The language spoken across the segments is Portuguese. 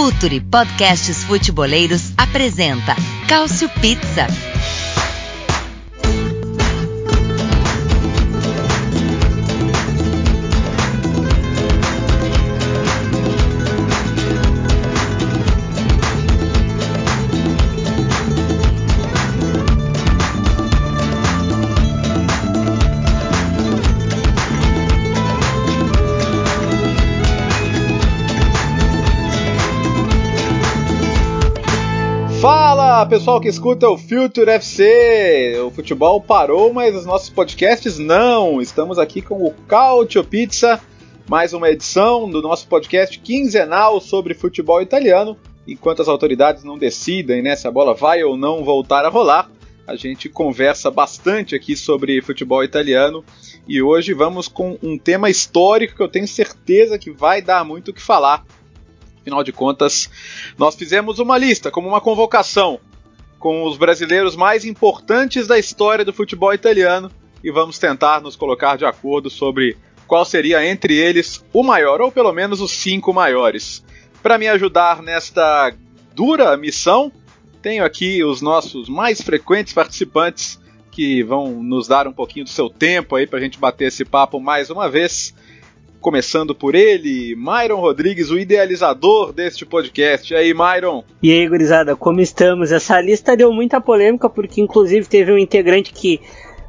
Futuri Podcasts Futeboleiros apresenta Cálcio Pizza. Fala pessoal que escuta o Future FC. O futebol parou, mas os nossos podcasts não. Estamos aqui com o Cautio Pizza, mais uma edição do nosso podcast quinzenal sobre futebol italiano. Enquanto as autoridades não decidem né, se a bola vai ou não voltar a rolar, a gente conversa bastante aqui sobre futebol italiano. E hoje vamos com um tema histórico que eu tenho certeza que vai dar muito o que falar Afinal de contas, nós fizemos uma lista, como uma convocação, com os brasileiros mais importantes da história do futebol italiano e vamos tentar nos colocar de acordo sobre qual seria entre eles o maior, ou pelo menos os cinco maiores. Para me ajudar nesta dura missão, tenho aqui os nossos mais frequentes participantes que vão nos dar um pouquinho do seu tempo aí para a gente bater esse papo mais uma vez. Começando por ele, Myron Rodrigues, o idealizador deste podcast. E aí, Myron? E aí, gurizada, como estamos? Essa lista deu muita polêmica, porque inclusive teve um integrante que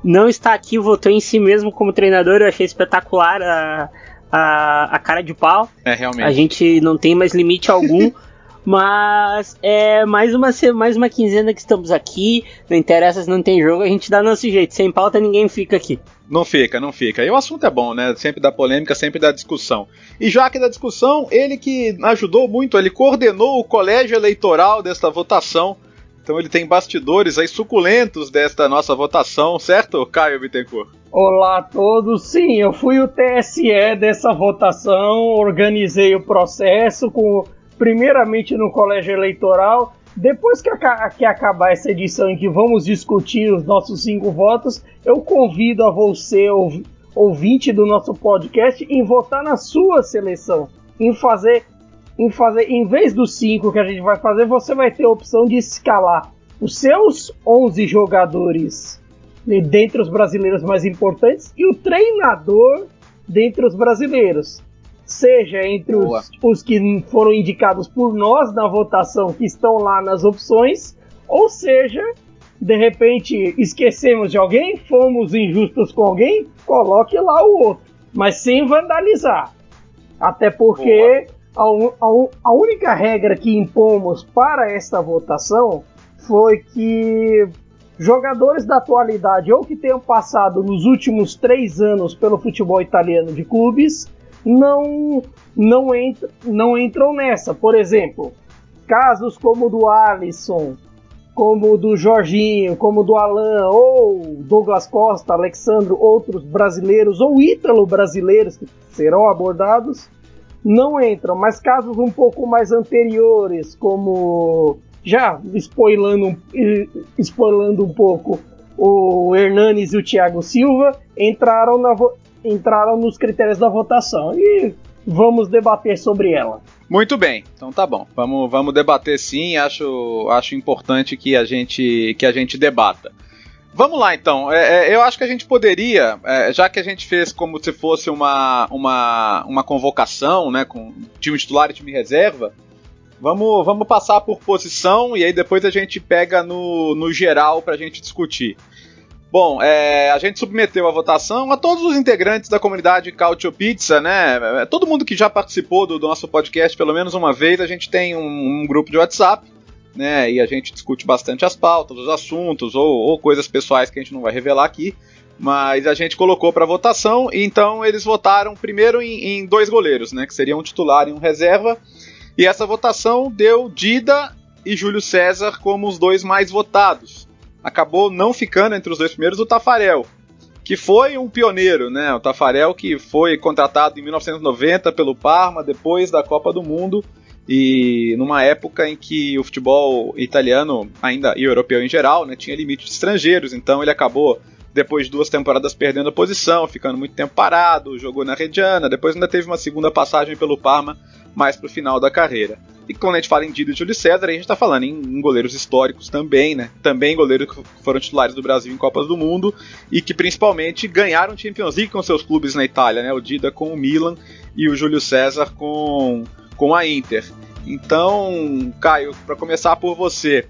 não está aqui, votou em si mesmo como treinador. Eu achei espetacular a, a, a cara de pau. É, realmente. A gente não tem mais limite algum. Mas é mais uma, mais uma quinzena que estamos aqui. Não interessa se não tem jogo, a gente dá nosso jeito. Sem pauta, ninguém fica aqui. Não fica, não fica. E o assunto é bom, né? Sempre dá polêmica, sempre dá discussão. E já que da discussão, ele que ajudou muito, ele coordenou o colégio eleitoral desta votação. Então ele tem bastidores aí suculentos desta nossa votação, certo, Caio Bittencourt? Olá a todos. Sim, eu fui o TSE dessa votação, organizei o processo com primeiramente no colégio eleitoral. Depois que, que, acabar essa edição em que vamos discutir os nossos cinco votos, eu convido a você, ouvinte do nosso podcast, em votar na sua seleção. Em fazer, em fazer, em vez dos cinco que a gente vai fazer, você vai ter a opção de escalar os seus 11 jogadores dentre os brasileiros mais importantes e o treinador dentre os brasileiros seja entre os, os, que foram indicados por nós na votação, que estão lá nas opções, ou seja, de repente esquecemos de alguém, fomos injustos com alguém, coloque lá o outro, mas sem vandalizar. Até porque a, a, a única regra que impomos para esta votação foi que jogadores da atualidade ou que tenham passado nos últimos três anos pelo futebol italiano de clubes não, não, não entram nessa. Por exemplo, casos como o do Alisson, como o do Jorginho, como o do Alan, ou Douglas Costa, Alexandro, outros brasileiros ou ítalo-brasileiros que serão abordados, não entram. Mas casos um pouco mais anteriores, como já spoilando, spoilando um pouco o Hernanes e o Thiago Silva, entraram na, entraram nos critérios da votação e vamos debater sobre ela. Muito bem, então tá bom. Vamos, vamos debater sim. Acho, acho importante que a gente que a gente debata. Vamos lá então. É, é, eu acho que a gente poderia, é, já que a gente fez como se fosse uma, uma, uma convocação, né, com time titular e time reserva, vamos, vamos passar por posição e aí depois a gente pega no, no geral para a gente discutir. Bom, é, a gente submeteu a votação a todos os integrantes da comunidade Cautio Pizza, né? É, todo mundo que já participou do, do nosso podcast pelo menos uma vez, a gente tem um, um, grupo de WhatsApp, né? E a gente discute bastante as pautas, os assuntos ou, ou coisas pessoais que a gente não vai revelar aqui. Mas a gente colocou para votação, e então eles votaram primeiro em, em dois goleiros, né? Que seriam um titular e um reserva. E essa votação deu Dida e Júlio César como os dois mais votados acabou não ficando entre os dois primeiros o Tafarel, que foi um pioneiro, né? O Tafarel que foi contratado em 1990 pelo Parma depois da Copa do Mundo e numa época em que o futebol italiano ainda e europeu em geral, né, tinha limite de estrangeiros, então ele acabou depois de duas temporadas perdendo a posição, ficando muito tempo parado, jogou na Reggiana, depois ainda teve uma segunda passagem pelo Parma mais para o final da carreira. E quando a gente fala em Dida e Júlio César, a gente está falando em, em, goleiros históricos também, né? Também goleiros que foram titulares do Brasil em Copas do Mundo e que principalmente ganharam Champions League com seus clubes na Itália, né? O Dida com o Milan e o Júlio César com, com a Inter. Então, Caio, para começar por você,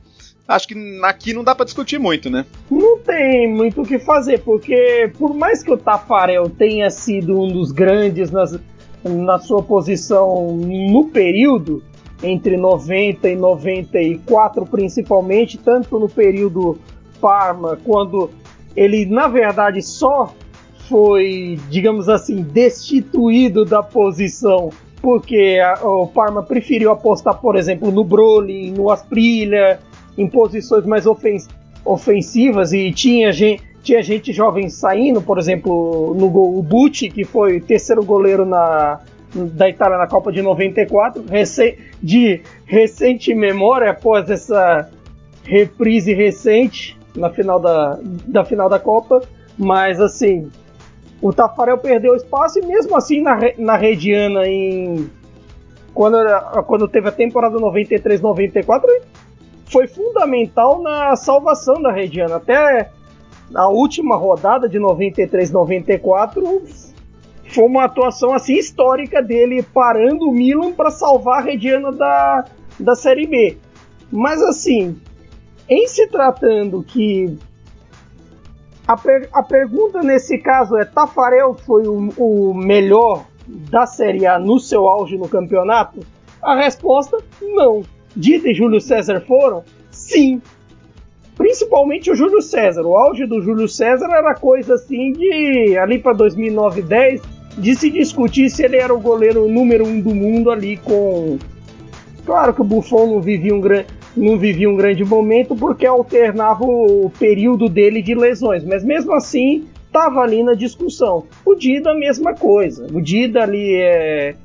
acho que aqui não dá para discutir muito, né? Não tem muito o que fazer, porque por mais que o Tafarel tenha sido um dos grandes nas, na sua posição no período, entre 90 e 94 principalmente, tanto no período Parma, quando ele na verdade só foi, digamos assim, destituído da posição porque a, o Parma preferiu apostar, por exemplo, no Broly, no Asprilha, em posições mais ofens ofensivas e tinha gente, tinha gente jovem saindo, por exemplo, no gol o Bucci, que foi terceiro goleiro na, da Itália na Copa de 94, rec de recente memória após essa reprise recente na final da, da final da Copa, mas assim, o Tafarel perdeu espaço e mesmo assim na, na Rediana em quando, quando teve a temporada 93-94 foi fundamental na salvação da Rediana. Até a última rodada de 93-94 foi uma atuação assim histórica dele parando o Milan para salvar a Rediana da, da Série B. Mas assim, em se tratando que a, per, a pergunta nesse caso é: Tafarel foi o, o melhor da Série A no seu auge no campeonato? A resposta: não. Dida e Júlio César foram? Sim. Principalmente o Júlio César. O auge do Júlio César era coisa assim de ali para 2009 10 de se discutir se ele era o goleiro número um do mundo ali com. Claro que o Buffon não vivia um grande não vivia um grande momento porque alternava o período dele de lesões, mas mesmo assim estava ali na discussão. O Dida, mesma coisa. O Dida ali é,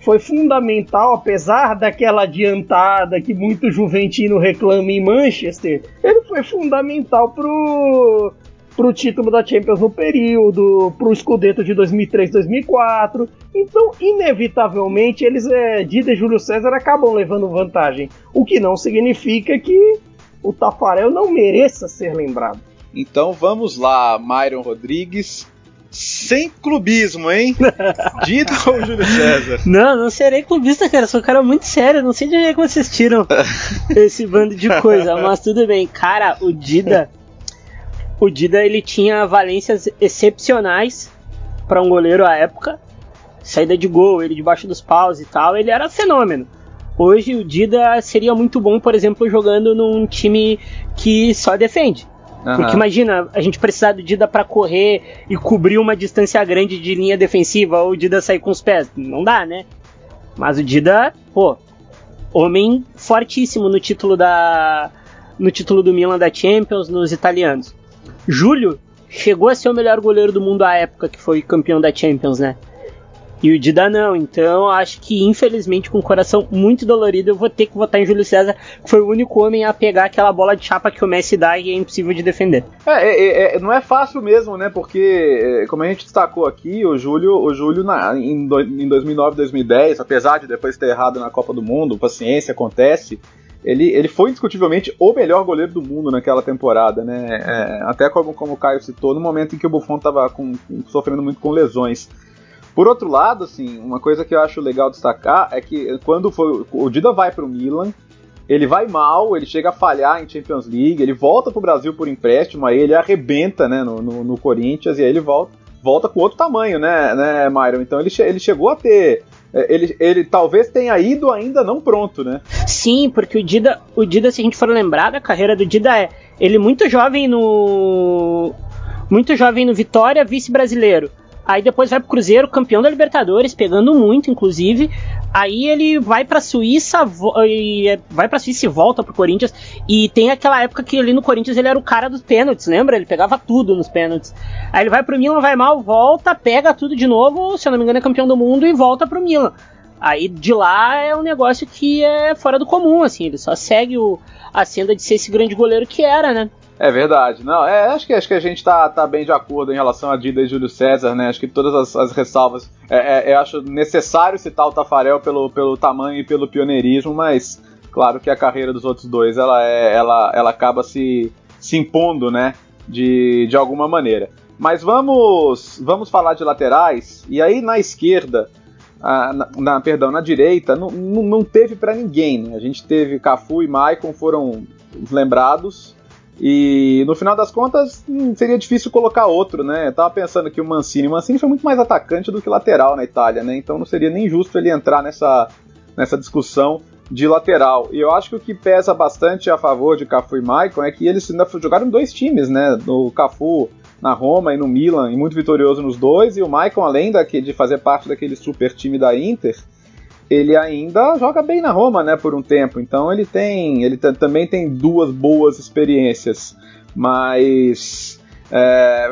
foi fundamental, apesar daquela adiantada que muito juventino reclama em Manchester, ele foi fundamental pro para o título da Champions no período, para o Scudetto de 2003-2004. Então, inevitavelmente, eles, é, Dida e Júlio César acabam levando vantagem. O que não significa que o Tafarel não mereça ser lembrado. Então vamos lá, Myron Rodrigues. Sem clubismo, hein? Dida ou Júlio César? Não, não serei clubista, cara. Sou um cara muito sério. Não sei de onde é que vocês tiram esse bando de coisa. Mas tudo bem. Cara, o Dida o Dida ele tinha valências excepcionais para um goleiro à época. Saída de gol, ele debaixo dos paus e tal, ele era fenômeno. Hoje o Dida seria muito bom, por exemplo, jogando num time que só defende. Uhum. Porque imagina, a gente precisar do Dida para correr e cobrir uma distância grande de linha defensiva, ou o Dida sair com os pés. Não dá, né? Mas o Dida, pô, homem fortíssimo no título da no título do Milan da Champions, nos italianos. Júlio chegou a ser o melhor goleiro do mundo à época que foi campeão da Champions, né? E o Dida não, então acho que infelizmente com o coração muito dolorido eu vou ter que votar em Júlio César, que foi o único homem a pegar aquela bola de chapa que o Messi dá e é impossível de defender. É, é, é não é fácil mesmo, né? Porque, é, como a gente destacou aqui, o Júlio, o Júlio na, em, do, em 2009, 2010, apesar de depois ter errado na Copa do Mundo, paciência, acontece, ele, ele foi indiscutivelmente o melhor goleiro do mundo naquela temporada, né? É, até como, como o Caio citou, no momento em que o Buffon estava sofrendo muito com lesões. Por outro lado, assim, uma coisa que eu acho legal destacar é que quando foi, o Dida vai para o Milan, ele vai mal, ele chega a falhar em Champions League, ele volta para o Brasil por empréstimo, aí ele arrebenta né, no, no, no Corinthians e aí ele volta, volta com outro tamanho, né, né Myron? Então ele, ele chegou a ter ele, ele talvez tenha ido ainda não pronto, né? Sim, porque o Dida, o Dida, se a gente for lembrar, a carreira do Dida é ele muito jovem no muito jovem no Vitória, vice-brasileiro. Aí depois vai pro Cruzeiro, campeão da Libertadores, pegando muito, inclusive. Aí ele vai pra Suíça, é, vai pra Suíça e volta pro Corinthians. E tem aquela época que ali no Corinthians ele era o cara dos pênaltis, lembra? Ele pegava tudo nos pênaltis. Aí ele vai pro Milan, vai mal, volta, pega tudo de novo, se eu não me engano é campeão do mundo e volta pro Milan. Aí de lá é um negócio que é fora do comum, assim, ele só segue o, a senda de ser esse grande goleiro que era, né? É verdade. Não, é, acho que acho que a gente tá, tá bem de acordo em relação a Dida e Júlio César, né? Acho que todas as, as ressalvas. É, é, eu acho necessário citar o Tafarel pelo, pelo tamanho e pelo pioneirismo, mas claro que a carreira dos outros dois ela, é, ela, ela acaba se, se impondo, né? De, de alguma maneira. Mas vamos vamos falar de laterais. E aí na esquerda, na, na, perdão, na direita, não, não, não teve para ninguém. Né? A gente teve Cafu e Maicon foram os lembrados. E no final das contas, hum, seria difícil colocar outro, né? Eu tava pensando que o Mancini. O Mancini foi muito mais atacante do que lateral na Itália, né? Então não seria nem justo ele entrar nessa, nessa discussão de lateral. E eu acho que o que pesa bastante a favor de Cafu e Maicon é que eles ainda jogaram dois times, né? No Cafu na Roma e no Milan, e muito vitorioso nos dois, e o Maicon, além daqui, de fazer parte daquele super time da Inter, ele ainda joga bem na Roma, né, por um tempo. Então ele tem, ele também tem duas boas experiências. Mas é,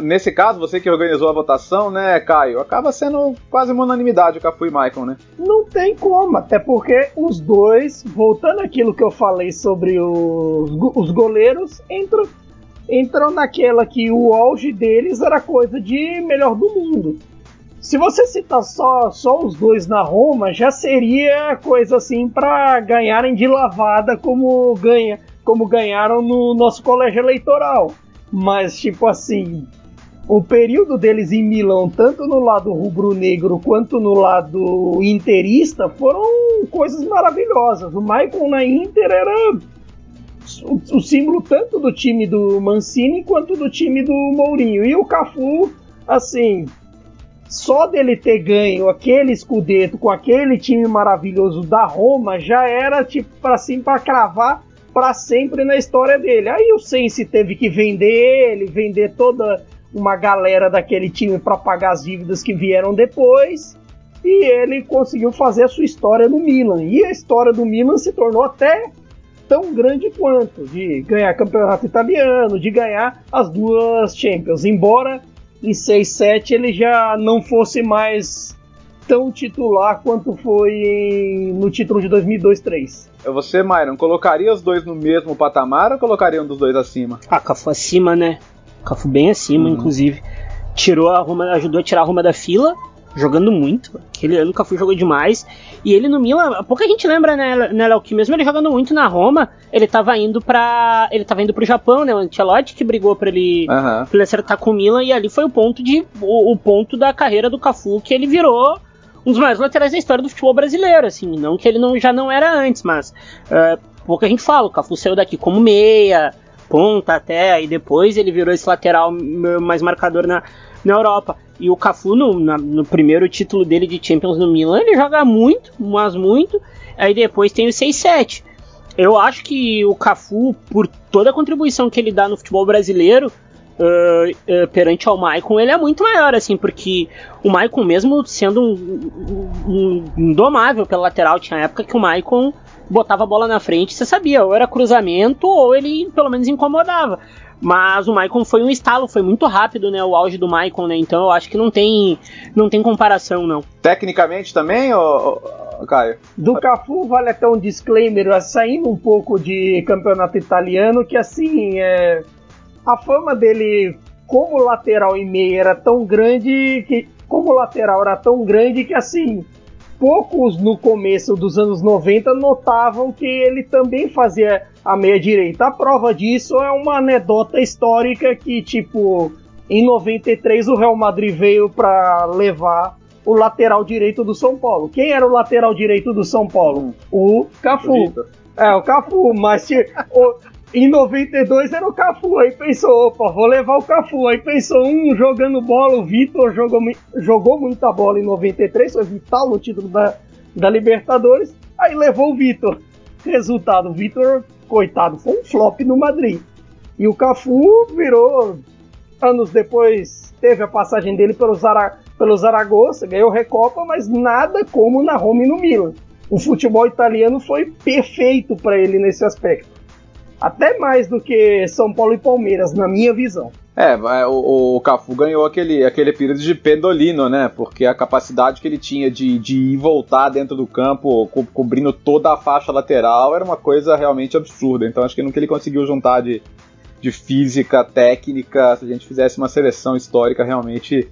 nesse caso, você que organizou a votação, né, Caio, acaba sendo quase uma unanimidade o Cafu e Michael, né? Não tem como, até porque os dois, voltando àquilo que eu falei sobre os, os goleiros, entram, entram naquela que o auge deles era coisa de melhor do mundo. Se você citar só, só os dois na Roma, já seria coisa assim para ganharem de lavada como ganha, como ganharam no nosso colégio eleitoral. Mas tipo assim, o período deles em Milão, tanto no lado rubro-negro quanto no lado interista, foram coisas maravilhosas. O Michael na Inter era o, o símbolo tanto do time do Mancini quanto do time do Mourinho. E o Cafu, assim, só dele ter ganho aquele escudeto com aquele time maravilhoso da Roma já era tipo para sim para cravar para sempre na história dele. Aí o Sense teve que vender ele, vender toda uma galera daquele time para pagar as dívidas que vieram depois. E ele conseguiu fazer a sua história no Milan. E a história do Milan se tornou até tão grande quanto de ganhar campeonato italiano, de ganhar as duas Champions. Embora em 6-7 ele já não fosse mais tão titular quanto foi no título de 2002-3. Você, Myron, colocaria os dois no mesmo patamar ou colocaria um dos dois acima? Ah, Cafu acima, né? Cafu bem acima, uhum. inclusive. Tirou a Roma, ajudou a tirar a Roma da fila jogando muito. Aquele ano o Cafu jogou demais. E ele no Milan, pouca gente lembra, né, né Léo, que mesmo ele jogando muito na Roma, ele tava indo para ele tava indo pro Japão, né, o Ancelotti que brigou para ele, uhum. pra ele acertar com o Milan, e ali foi o ponto de o, o, ponto da carreira do Cafu que ele virou um dos maiores laterais da história do futebol brasileiro, assim, não que ele não, já não era antes, mas uh, pouca gente fala, o Cafu saiu daqui como meia, ponta até, e depois ele virou esse lateral mais marcador na, na Europa. E o Cafu, no, na, no primeiro título dele de Champions no Milan, ele joga muito, mas muito. Aí depois tem o 6-7. Eu acho que o Cafu, por toda a contribuição que ele dá no futebol brasileiro, uh, uh, perante ao Maicon, ele é muito maior, assim, porque o Maicon, mesmo sendo um, um, indomável pela lateral, tinha época que o Maicon botava a bola na frente, você sabia, ou era cruzamento, ou ele pelo menos incomodava. Mas o Maicon foi um estalo, foi muito rápido, né? O auge do Maicon, né? Então eu acho que não tem, não tem comparação, não. Tecnicamente também, ô, ô, Caio? Do Cafu vale até um disclaimer, saindo um pouco de campeonato italiano, que assim, é, a fama dele como lateral e meia era tão grande que. Como lateral era tão grande que assim poucos no começo dos anos 90 notavam que ele também fazia a meia direita. A prova disso é uma anedota histórica que, tipo, em 93 o Real Madrid veio para levar o lateral direito do São Paulo. Quem era o lateral direito do São Paulo? O Cafu. É, o Cafu, mas o, em 92 era o Cafu, aí pensou, opa, vou levar o Cafu. Aí pensou, um jogando bola, o Vitor jogou, jogou muita bola em 93, foi vital no título da, da Libertadores. Aí levou o Vitor. Resultado, o Vitor, coitado, foi um flop no Madrid. E o Cafu virou, anos depois, teve a passagem dele pelo, Zara, pelo Zaragoza, ganhou Recopa, mas nada como na Roma e no Milan. O futebol italiano foi perfeito para ele nesse aspecto até mais do que São Paulo e Palmeiras, na minha visão. É, o, o Cafu ganhou aquele, aquele período de Pedolino, né? Porque a capacidade que ele tinha de, de ir e voltar dentro do campo, co cobrindo toda a faixa lateral, era uma coisa realmente absurda. Então acho que que ele conseguiu juntar de, de física, técnica. Se a gente fizesse uma seleção histórica, realmente,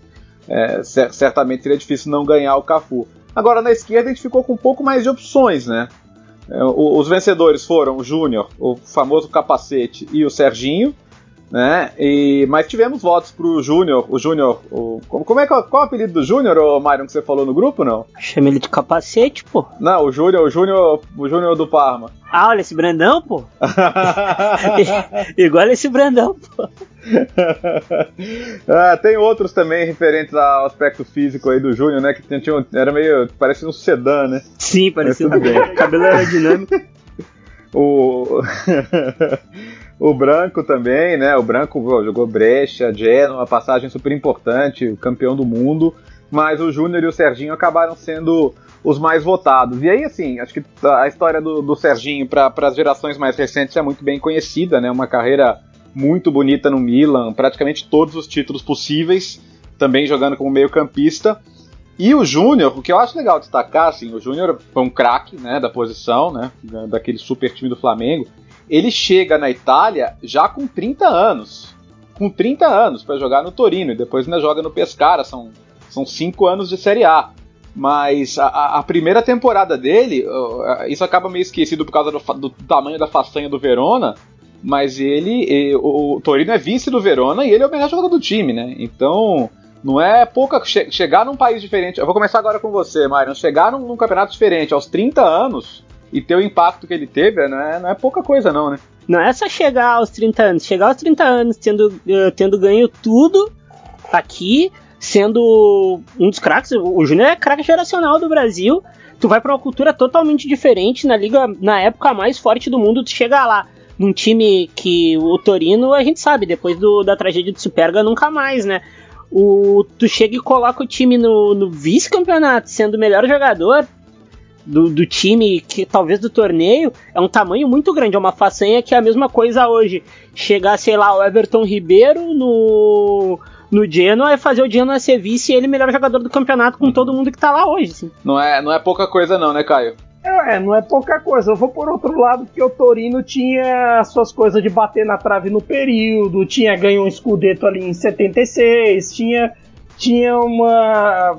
é, certamente seria difícil não ganhar o Cafu. Agora, na esquerda, a gente ficou com um pouco mais de opções, né? É, os vencedores foram o Júnior, o famoso capacete, e o Serginho né? E, mas tivemos votos pro Júnior, o Júnior, como é que é, qual é o apelido do Júnior, ô Myron, que você falou no grupo, não? Chama ele de capacete, pô. Não, o Júnior, o Júnior, o Júnior do Parma. Ah, olha esse Brandão, pô. Igual esse Brandão, pô. ah, tem outros também referentes ao aspecto físico aí do Júnior, né? Que tinha, era meio. parecia um sedã, né? Sim, parecia um bem. cabelo aerodinâmico. o. O Branco também, né? O Branco pô, jogou Brecha, Genoa, uma passagem super importante, campeão do mundo. Mas o Júnior e o Serginho acabaram sendo os mais votados. E aí, assim, acho que a história do, do Serginho para as gerações mais recentes é muito bem conhecida, né? Uma carreira muito bonita no Milan, praticamente todos os títulos possíveis, também jogando como meio-campista. E o Júnior, o que eu acho legal destacar, assim, o Júnior foi um craque, né, da posição, né, daquele super time do Flamengo ele chega na Itália já com 30 anos. Com 30 anos para jogar no Torino e depois ainda joga no Pescara, são, são cinco anos de Série A. Mas a, a, primeira temporada dele, isso acaba meio esquecido por causa do, do tamanho da façanha do Verona, mas ele, o, o Torino é vice do Verona e ele é o melhor jogador do time, né? Então, não é pouca. Che, chegar num país diferente. Eu vou começar agora com você, Myron. Chegar num, num, campeonato diferente aos 30 anos e ter o impacto que ele teve, não é, não é pouca coisa, não, né? Não é só chegar aos 30 anos, chegar aos 30 anos tendo, uh, tendo ganho tudo aqui, sendo um dos craques. O Júnior é craque geracional do Brasil. Tu vai para uma cultura totalmente diferente na liga, na época mais forte do mundo. Tu chega lá num time que o Torino, a gente sabe, depois do, da tragédia de Superga, nunca mais, né? O, tu chega e coloca o time no, no vice-campeonato, sendo o melhor jogador, do, do, time, que talvez do torneio, é um tamanho muito grande, é uma façanha que é a mesma coisa hoje. Chegar, sei lá, o Everton Ribeiro no, no Genoa e fazer o Genoa ser vice e ele melhor jogador do campeonato com todo mundo que tá lá hoje. Assim. Não, é, não é pouca coisa não, né, Caio? É, não é pouca coisa. Eu vou por outro lado, porque o Torino tinha suas coisas de bater na trave no período, tinha ganho um escudeto ali em 76, tinha, tinha uma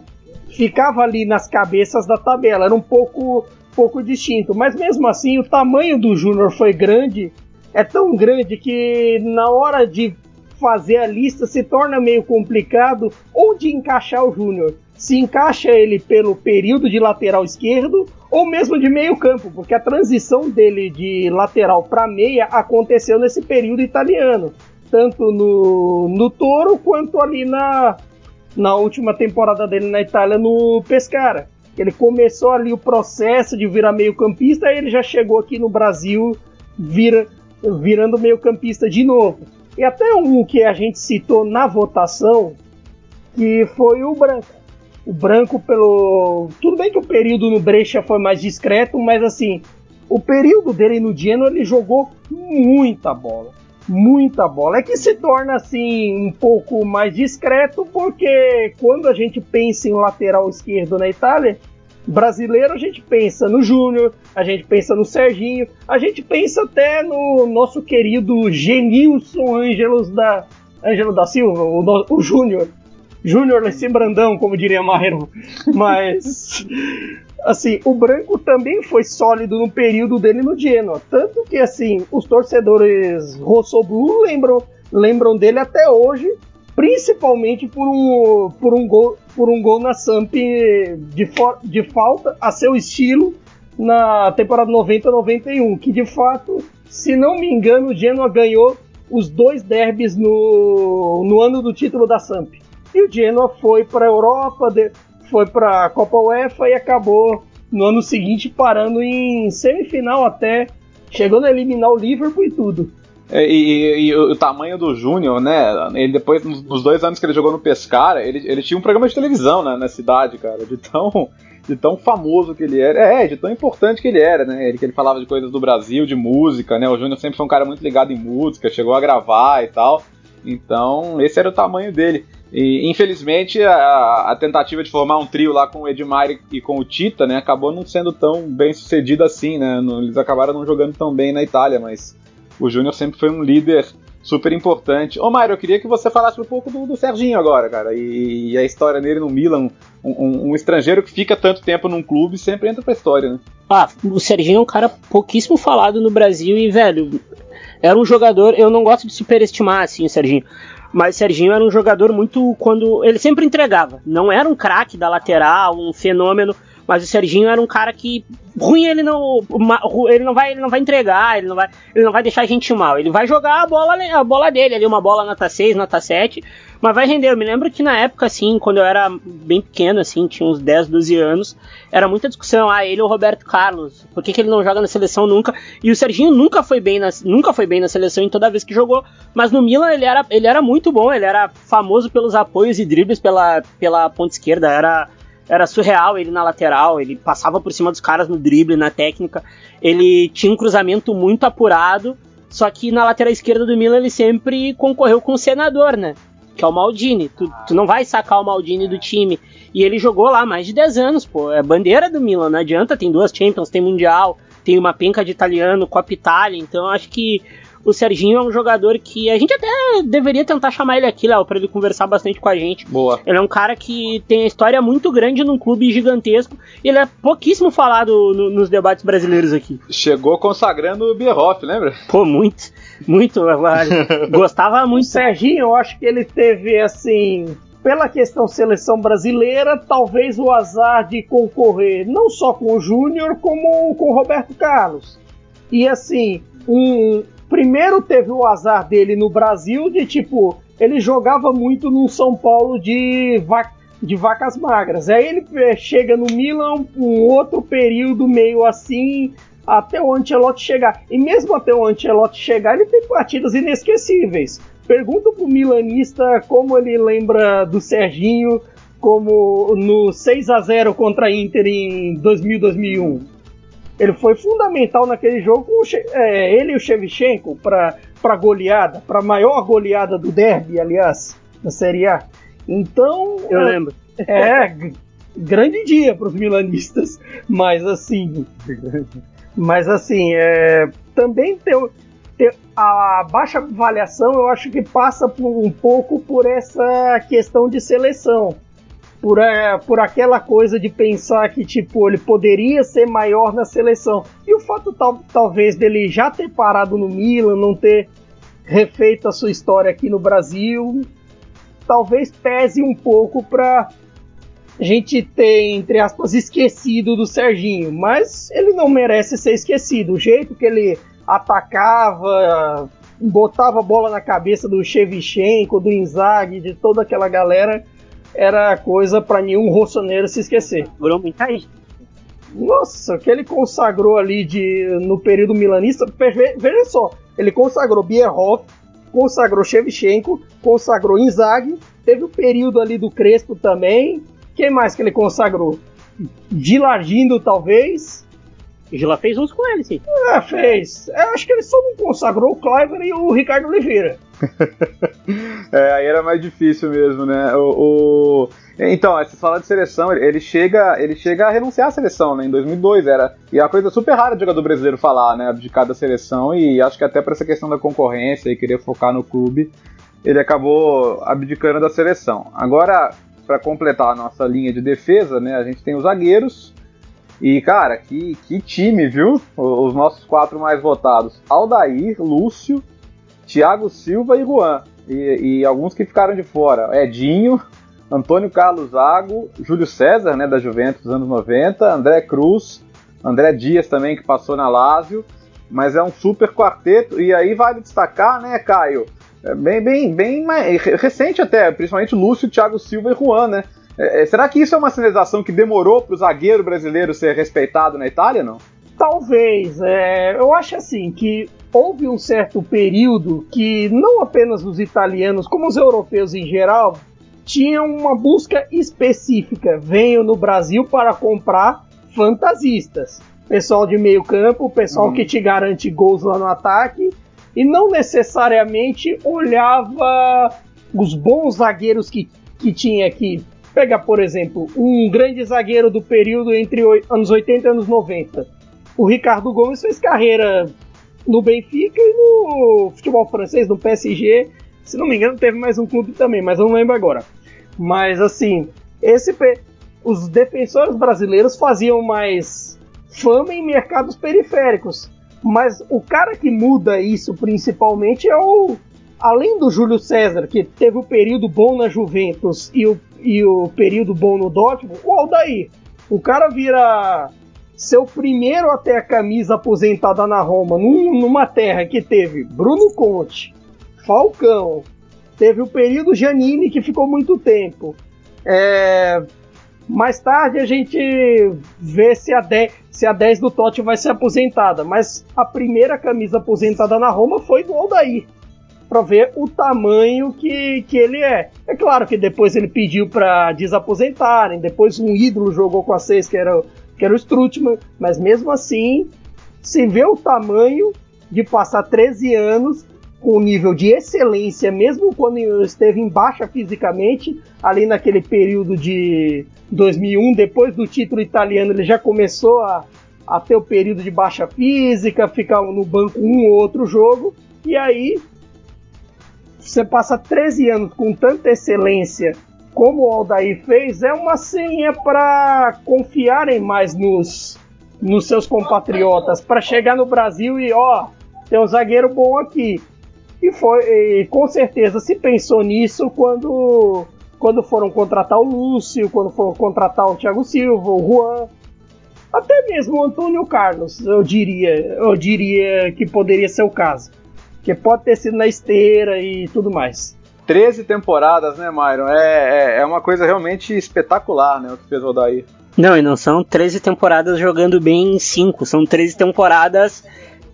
ficava ali nas cabeças da tabela, era um pouco, pouco distinto. Mas mesmo assim, o tamanho do Júnior foi grande, é tão grande que na hora de fazer a lista se torna meio complicado onde encaixar o Júnior. Se encaixa ele pelo período de lateral esquerdo ou mesmo de meio campo, porque a transição dele de lateral para meia aconteceu nesse período italiano, tanto no, no Toro quanto ali na, na última temporada dele na Itália no Pescara. Ele começou ali o processo de virar meio-campista ele já chegou aqui no Brasil vira, virando meio-campista de novo. E até um que a gente citou na votação, que foi o Branco. O Branco pelo. Tudo bem que o período no Brecha foi mais discreto, mas assim, o período dele no Genoa ele jogou muita bola muita bola. É que se torna assim um pouco mais discreto, porque quando a gente pensa em lateral esquerdo na Itália, brasileiro, a gente pensa no Júnior, a gente pensa no Serginho, a gente pensa até no nosso querido Genilson Ângelos da Ângelo da Silva, o, o Júnior. Júnior Lecim Brandão, como diria Marrero. Mas assim, o branco também foi sólido no período dele no Genoa. Tanto que, assim, os torcedores Rossoblu lembram, lembram dele até hoje, principalmente por um, por um, gol, por um gol na Samp de, de falta a seu estilo na temporada 90-91, que de fato, se não me engano, o Genoa ganhou os dois derbys no, no ano do título da Samp. E o Genoa foi para a Europa, foi para a Copa UEFA e acabou no ano seguinte parando em semifinal até, chegando a eliminar o Liverpool e tudo. É, e, e, e, o tamanho do Júnior, né? Ele depois, nos dois anos que ele jogou no Pescara, ele, ele tinha um programa de televisão né, na cidade, cara, de tão, de tão famoso que ele era. É, de tão importante que ele era, né? Ele que ele falava de coisas do Brasil, de música, né? O Júnior sempre foi um cara muito ligado em música, chegou a gravar e tal. Então, esse era o tamanho dele. E infelizmente a, a, tentativa de formar um trio lá com o Edmar e com o Tita, né, acabou não sendo tão bem sucedida assim, né? eles acabaram não jogando tão bem na Itália, mas o Júnior sempre foi um líder super importante. Ô, Mário, eu queria que você falasse um pouco do, do Serginho agora, cara, e, e, a história dele no Milan. Um, um, um, estrangeiro que fica tanto tempo num clube sempre entra pra história, né? Ah, o Serginho é um cara pouquíssimo falado no Brasil e, velho, era um jogador. Eu não gosto de superestimar assim o Serginho. Mas Serginho era um jogador muito. quando Ele sempre entregava. Não era um craque da lateral, um fenômeno. Mas o Serginho era um cara que ruim ele não ele não vai ele não vai entregar, ele não vai ele não vai deixar a gente mal. Ele vai jogar a bola a bola dele, ali uma bola nota 6, nota 7, mas vai render. Eu me lembro que na época assim, quando eu era bem pequeno assim, tinha uns 10, 12 anos, era muita discussão, ah, ele ou o Roberto Carlos, por que, que ele não joga na seleção nunca? E o Serginho nunca foi bem na nunca foi bem na seleção em toda vez que jogou, mas no Milan ele era ele era muito bom, ele era famoso pelos apoios e dribles pela pela ponta esquerda, era era surreal ele na lateral, ele passava por cima dos caras no drible, na técnica. Ele tinha um cruzamento muito apurado, só que na lateral esquerda do Milan ele sempre concorreu com o senador, né? Que é o Maldini. Tu, tu não vai sacar o Maldini do time. E ele jogou lá mais de 10 anos, pô. É bandeira do Milan, não adianta. Tem duas Champions, tem Mundial, tem uma penca de italiano, Copa Itália. Então acho que o Serginho é um jogador que a gente até deveria tentar chamar ele aqui, Léo, pra ele conversar bastante com a gente. Boa. Ele é um cara que tem a história muito grande num clube gigantesco e ele é pouquíssimo falado no, nos debates brasileiros aqui. Chegou consagrando o Bierhoff, lembra? Pô, muito. Muito. Gostava muito. O Serginho, eu acho que ele teve, assim, pela questão seleção brasileira, talvez o azar de concorrer não só com o Júnior, como com o Roberto Carlos. E assim, um, Primeiro teve o azar dele no Brasil de tipo, ele jogava muito no São Paulo de, va de vacas magras. Aí ele eh, chega no Milan, um outro período meio assim, até o Ancelotti chegar. E mesmo até o Ancelotti chegar, ele tem partidas inesquecíveis. Pergunta pro milanista como ele lembra do Serginho como no 6 a 0 contra a Inter em 2000, 2001. Ele foi fundamental naquele jogo com é, ele e o Shevchenko para para goleada, para maior goleada do derby, aliás, na Série A. Então, eu lembro. É grande dia para os milanistas, mas assim, mas assim, é, também tem, a baixa avaliação, eu acho que passa por, um pouco por essa questão de seleção por, é, por aquela coisa de pensar que tipo ele poderia ser maior na seleção e o fato tal, talvez dele já ter parado no Milan, não ter refeito a sua história aqui no Brasil, talvez pese um pouco para a gente ter entre aspas esquecido do Serginho, mas ele não merece ser esquecido. O jeito que ele atacava, botava a bola na cabeça do Shevchenko, do Inzaghi, de toda aquela galera era coisa para nenhum rossoneiro se esquecer. Durou muita gente. Nossa, o que ele consagrou ali de, no período milanista, veja só, ele consagrou Bierhoff, consagrou Shevchenko, consagrou Inzaghi, teve o período ali do Crespo também, quem mais que ele consagrou? Gilargindo, talvez, Gila fez uns com ele, sim. É, fez. Eu acho que ele só não consagrou o Cliver e o Ricardo Oliveira. é, aí era mais difícil mesmo, né? O, o... Então, você fala de seleção, ele chega, ele chega a renunciar à seleção, né? Em 2002 era. E é uma coisa super rara de jogador brasileiro falar, né? De cada seleção, e acho que até para essa questão da concorrência e querer focar no clube, ele acabou abdicando da seleção. Agora, para completar a nossa linha de defesa, né? A gente tem os zagueiros e, cara, que, que time, viu? Os nossos quatro mais votados: Aldair, Lúcio, Thiago Silva e Juan. E, e alguns que ficaram de fora: Edinho, Antônio Carlos Zago, Júlio César, né, da Juventus dos anos 90, André Cruz, André Dias também, que passou na Lazio. Mas é um super quarteto. E aí vale destacar, né, Caio? É bem, bem, bem mais, recente até, principalmente Lúcio, Thiago Silva e Juan, né? É, é, será que isso é uma sinalização que demorou para o zagueiro brasileiro ser respeitado na Itália, não? Talvez. É, eu acho assim que houve um certo período que não apenas os italianos, como os europeus em geral, tinham uma busca específica. Venham no Brasil para comprar fantasistas. Pessoal de meio campo, pessoal uhum. que te garante gols lá no ataque, e não necessariamente olhava os bons zagueiros que, que tinha aqui Pega, por exemplo, um grande zagueiro do período entre anos 80 e anos 90. O Ricardo Gomes fez carreira no Benfica e no futebol francês, no PSG. Se não me engano, teve mais um clube também, mas eu não lembro agora. Mas assim, esse os defensores brasileiros faziam mais fama em mercados periféricos. Mas o cara que muda isso principalmente é o. Além do Júlio César, que teve o período bom na Juventus e o, e o período bom no Dortmund, o Aldair. O cara vira seu primeiro até a camisa aposentada na Roma, num, numa terra que teve Bruno Conte, Falcão, teve o período Janine que ficou muito tempo. É, mais tarde a gente vê se a 10, se a 10 do Totti vai ser aposentada, mas a primeira camisa aposentada na Roma foi do Aldair, para ver o tamanho que, que ele é. É claro que depois ele pediu para desaposentarem, depois um ídolo jogou com a 6 que era, que era o Strutman, mas mesmo assim se vê o tamanho de passar 13 anos com um nível de excelência, mesmo quando esteve em baixa fisicamente, ali naquele período de 2001, depois do título italiano, ele já começou a, a ter o período de baixa física, ficar no banco um ou outro jogo, e aí você passa 13 anos com tanta excelência como o Aldair fez, é uma senha para confiarem mais nos, nos seus compatriotas, para chegar no Brasil e ó, tem um zagueiro bom aqui. E foi, e com certeza se pensou nisso quando, quando foram contratar o Lúcio, quando foram contratar o Thiago Silva, o Juan, até mesmo o Antônio Carlos, eu diria, eu diria que poderia ser o caso. Que pode ter sido na esteira e tudo mais. 13 temporadas, né, Myron? É, é, é uma coisa realmente espetacular, né, o que fez o Odair. Não, e não são 13 temporadas jogando bem em 5, são 13 temporadas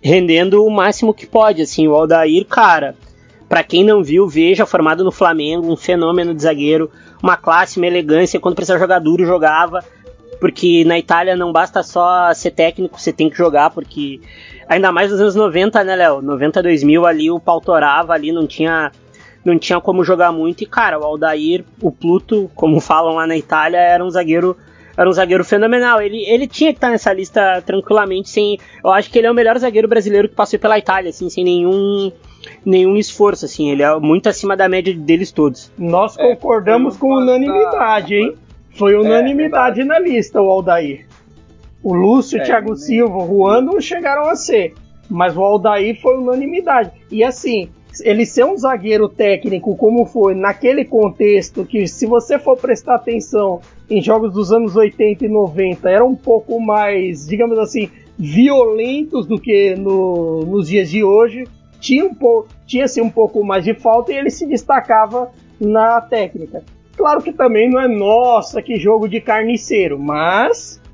rendendo o máximo que pode. Assim, o Aldair, cara, para quem não viu, veja, formado no Flamengo, um fenômeno de zagueiro, uma classe, uma elegância, quando precisava jogar duro, jogava, porque na Itália não basta só ser técnico, você tem que jogar, porque ainda mais nos anos 90, né, Léo? 90, 2000 ali o pau torava ali, não tinha não tinha como jogar muito, e cara, o Aldair, o Pluto, como falam lá na Itália, era um zagueiro era um zagueiro fenomenal. Ele, ele tinha que estar nessa lista tranquilamente, sem. Eu acho que ele é o melhor zagueiro brasileiro que passou pela Itália, assim, sem nenhum nenhum esforço, assim, ele é muito acima da média deles todos. Nós concordamos é, com unanimidade, hein? Foi é, unanimidade é, na lista o Aldair. O Lúcio, o é, Thiago Silva, o Juan não chegaram a ser, mas o Aldair foi unanimidade. E assim, ele ser um zagueiro técnico como foi naquele contexto que se você for prestar atenção em jogos dos anos 80 e 90 eram um pouco mais, digamos assim, violentos do que no, nos dias de hoje, tinha um pouco, tinha assim, um pouco mais de falta e ele se destacava na técnica. Claro que também não é nossa que jogo de carniceiro, mas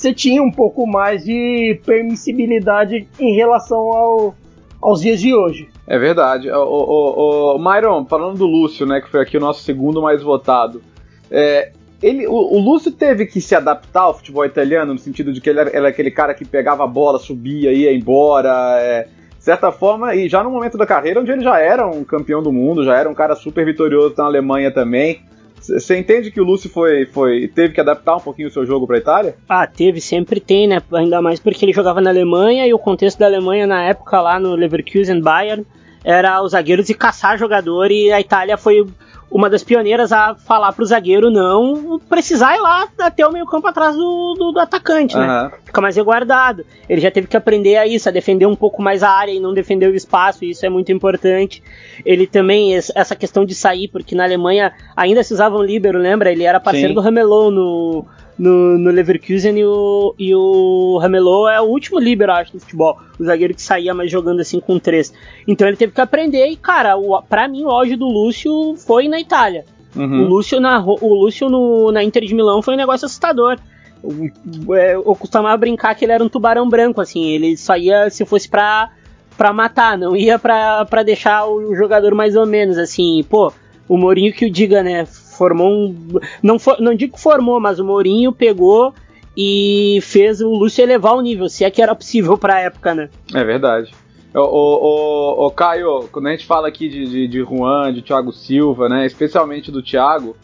você tinha um pouco mais de permissibilidade em relação ao, aos dias de hoje. É verdade. O, o, o, Myron, falando do Lúcio, né, que foi aqui o nosso segundo mais votado, é, ele, o, o, Lúcio teve que se adaptar ao futebol italiano, no sentido de que ele era, era aquele cara que pegava a bola, subia, ia embora, é, de certa forma, e já no momento da carreira onde ele já era um campeão do mundo, já era um cara super vitorioso na Alemanha também. Você entende que o Lúcio foi, foi, teve que adaptar um pouquinho o seu jogo para a Itália? Ah, teve, sempre tem, né? Ainda mais porque ele jogava na Alemanha e o contexto da Alemanha na época lá no Leverkusen Bayern era os zagueiros e caçar jogador e a Itália foi uma das pioneiras a falar pro zagueiro não precisar ir lá até o meio campo atrás do, do, do atacante, uhum. né? Fica mais reguardado. Ele já teve que aprender a isso, a defender um pouco mais a área e não defender o espaço, e isso é muito importante. Ele também, essa questão de sair, porque na Alemanha ainda se usava um líbero, lembra? Ele era parceiro Sim. do Ramelot no, no, no Leverkusen e o, e o Ramelot é o último líbero, acho, do futebol. O zagueiro que saía mais jogando assim com três. Então ele teve que aprender e, cara, o, pra mim o auge do Lúcio foi na Itália. Uhum. O Lúcio, na, o Lúcio no, na Inter de Milão foi um negócio assustador. Eu, é, eu costumava brincar que ele era um tubarão branco, assim, ele só ia se fosse pra, pra matar, não ia pra, pra deixar o jogador mais ou menos, assim, pô, o Mourinho que o diga, né, formou um. Não, for, não digo que formou, mas o Mourinho pegou e fez o Lúcio elevar o nível, se é que era possível pra época, né? É verdade. O, o, o, Caio, quando a gente fala aqui de, de, de Juan, de Thiago Silva, né, especialmente do Thiago,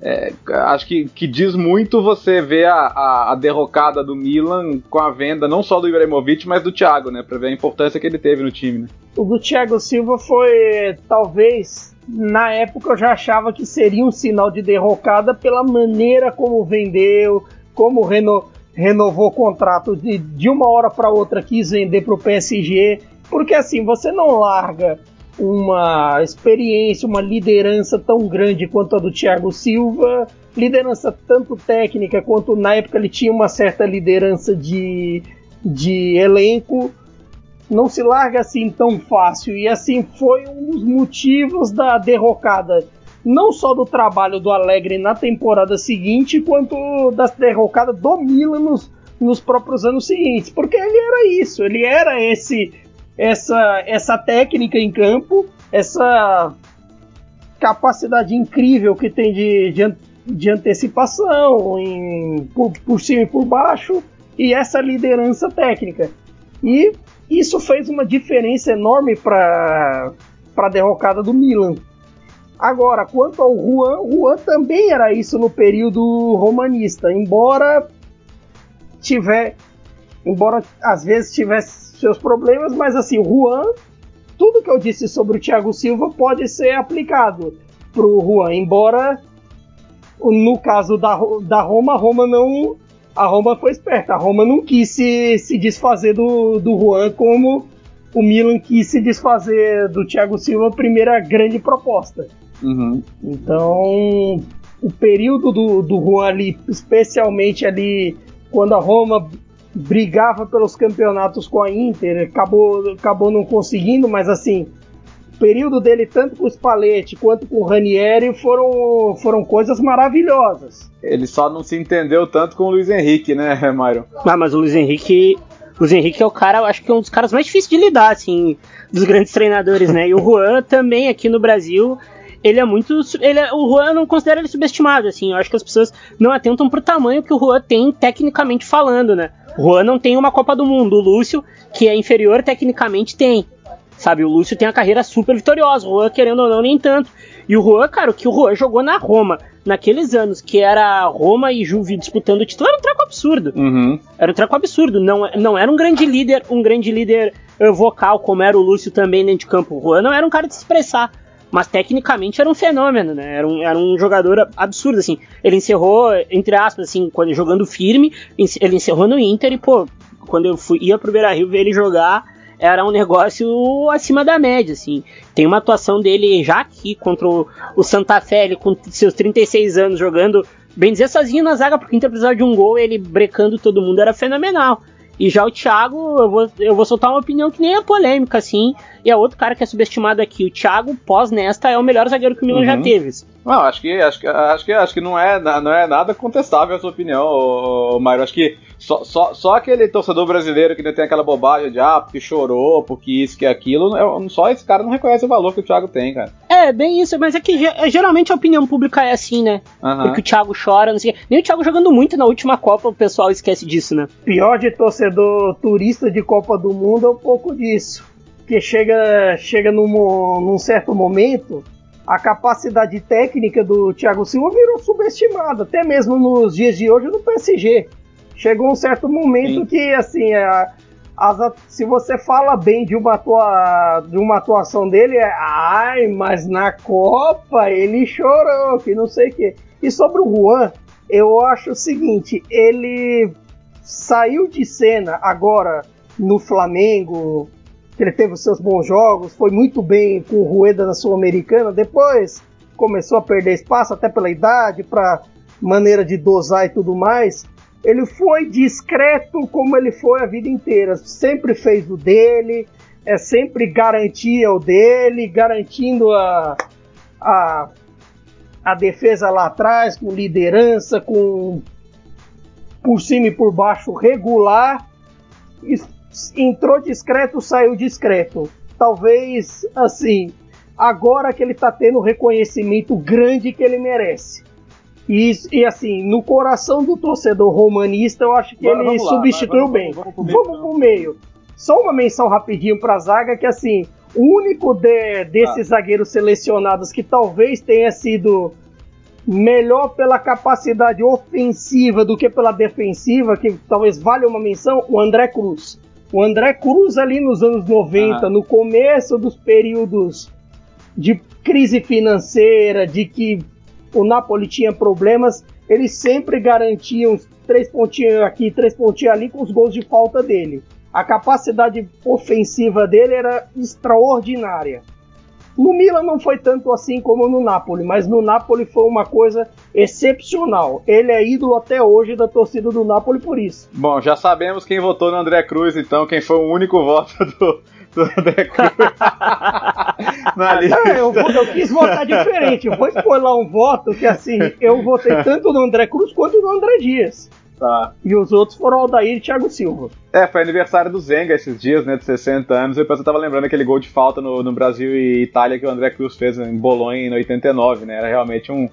é, acho que, que diz muito você ver a, a, a, derrocada do Milan com a venda não só do Ibrahimovic, mas do Thiago, né? Pra ver a importância que ele teve no time, né? O do Thiago Silva foi, talvez, na época eu já achava que seria um sinal de derrocada pela maneira como vendeu, como reno, renovou o contrato de, de uma hora para outra, quis vender para o PSG. Porque assim, você não larga uma experiência, uma liderança tão grande quanto a do Thiago Silva, liderança tanto técnica quanto na época ele tinha uma certa liderança de, de elenco, não se larga assim tão fácil. E assim foi um dos motivos da derrocada não só do trabalho do Alegre na temporada seguinte, quanto da derrocada do Milan nos, nos próprios anos seguintes, porque ele era isso, ele era esse essa, essa técnica em campo, essa capacidade incrível que tem de, de, de antecipação em, por, por cima e por baixo, e essa liderança técnica. E isso fez uma diferença enorme para a derrocada do Milan. Agora, quanto ao Juan, Juan também era isso no período romanista, embora tiver, embora às vezes tivesse seus problemas, mas assim, o Juan, tudo que eu disse sobre o Thiago Silva pode ser aplicado pro Juan, embora no caso da, da Roma, a Roma não. A Roma foi esperta, a Roma não quis se, se desfazer do, do Juan como o Milan quis se desfazer do Thiago Silva, a primeira grande proposta. Uhum. Então, o período do, do Juan ali, especialmente ali quando a Roma brigava pelos campeonatos com a Inter, acabou, acabou não conseguindo, mas assim, o período dele, tanto com o Spalletti quanto com o Ranieri, foram, foram coisas maravilhosas. Ele só não se entendeu tanto com o Luiz Henrique, né, Mário? Ah, mas o Luiz Henrique. O Luiz Henrique é o cara, acho que é um dos caras mais difíceis de lidar, assim, dos grandes treinadores, né? E o Juan também aqui no Brasil ele é muito. Ele é, o Juan não considera ele subestimado, assim. Eu acho que as pessoas não atentam pro tamanho que o Juan tem tecnicamente falando, né? O Juan não tem uma Copa do Mundo. O Lúcio, que é inferior tecnicamente, tem. Sabe, o Lúcio tem a carreira super vitoriosa. O Juan, querendo ou não, nem tanto. E o Juan, cara, o que o Juan jogou na Roma naqueles anos, que era Roma e Juve disputando o título, era um treco absurdo. Uhum. Era um treco absurdo. Não, não era um grande líder, um grande líder uh, vocal, como era o Lúcio também dentro de campo. O Juan não era um cara de se expressar mas tecnicamente era um fenômeno, né? Era um, era um jogador absurdo, assim. Ele encerrou, entre aspas, assim, quando jogando firme, ele encerrou no Inter e, pô, quando eu fui, ia pro Beira Rio ver ele jogar, era um negócio acima da média, assim. Tem uma atuação dele já aqui contra o, Santa Fé, ele com seus 36 anos jogando, bem dizer, sozinho na zaga, porque o Inter precisava de um gol, ele brecando todo mundo, era fenomenal. E já o Thiago, eu vou, eu vou soltar uma opinião que nem é polêmica, assim. E é outro cara que é subestimado aqui. O Thiago, pós nesta, é o melhor zagueiro que o Milan uhum. já teve. Não, acho que, acho, que, acho, que, acho que não é, não é nada contestável a sua opinião, Mário. Acho que só, só, só aquele torcedor brasileiro que tem aquela bobagem de ah, porque chorou, porque isso, que aquilo, é, só esse cara não reconhece o valor que o Thiago tem, cara. É, bem isso, mas é que é, geralmente a opinião pública é assim, né? Uhum. Porque o Thiago chora, não sei Nem o Thiago jogando muito na última Copa, o pessoal esquece disso, né? Pior de torcedor turista de Copa do Mundo é um pouco disso. Que chega, chega num, num certo momento, a capacidade técnica do Thiago Silva virou subestimada, até mesmo nos dias de hoje no PSG chegou um certo momento Sim. que, assim, a, as, se você fala bem de uma, atua, de uma atuação dele, é ai, mas na Copa ele chorou, que não sei o quê. E sobre o Juan, eu acho o seguinte, ele saiu de cena agora no Flamengo, que ele teve os seus bons jogos, foi muito bem com o Rueda na Sul-Americana, depois começou a perder espaço até pela idade, para maneira de dosar e tudo mais ele foi discreto como ele foi a vida inteira. Sempre fez o dele, é sempre garantia o dele, garantindo a, a, a defesa lá atrás, com liderança, com por cima e por baixo regular. E, entrou discreto, saiu discreto. Talvez assim, agora que ele está tendo o reconhecimento grande que ele merece. E, e assim, no coração do torcedor romanista, eu acho que ele substituiu bem. Vamos, vamos, vamos, vamos pro meio. Só uma menção rapidinho pra zaga, que assim, o único de, desses ah. zagueiros selecionados que talvez tenha sido melhor pela capacidade ofensiva do que pela defensiva, que talvez valha uma menção, o André Cruz. O André Cruz ali nos anos 90, no começo dos períodos de crise financeira, de que o Napoli tinha problemas, ele sempre garantia uns três pontinhos aqui, três pontinhos ali com os gols de falta dele. A capacidade ofensiva dele era extraordinária. No Milan não foi tanto assim como no Napoli, mas no Napoli foi uma coisa excepcional. Ele é ídolo até hoje da torcida do Napoli por isso. Bom, já sabemos quem votou no André Cruz, então, quem foi o único voto do, do André Cruz na lista. É, eu, eu, quis votar diferente. Eu vou expor lá um voto que, assim, eu votei tanto no André Cruz quanto no André Dias. Tá. E os outros foram Aldair e Thiago Silva. É, foi aniversário do Zenga esses dias, né, de 60 anos. E depois eu tava lembrando aquele gol de falta no, no Brasil e Itália que o André Cruz fez em Bolonha em 89, né? Era realmente um,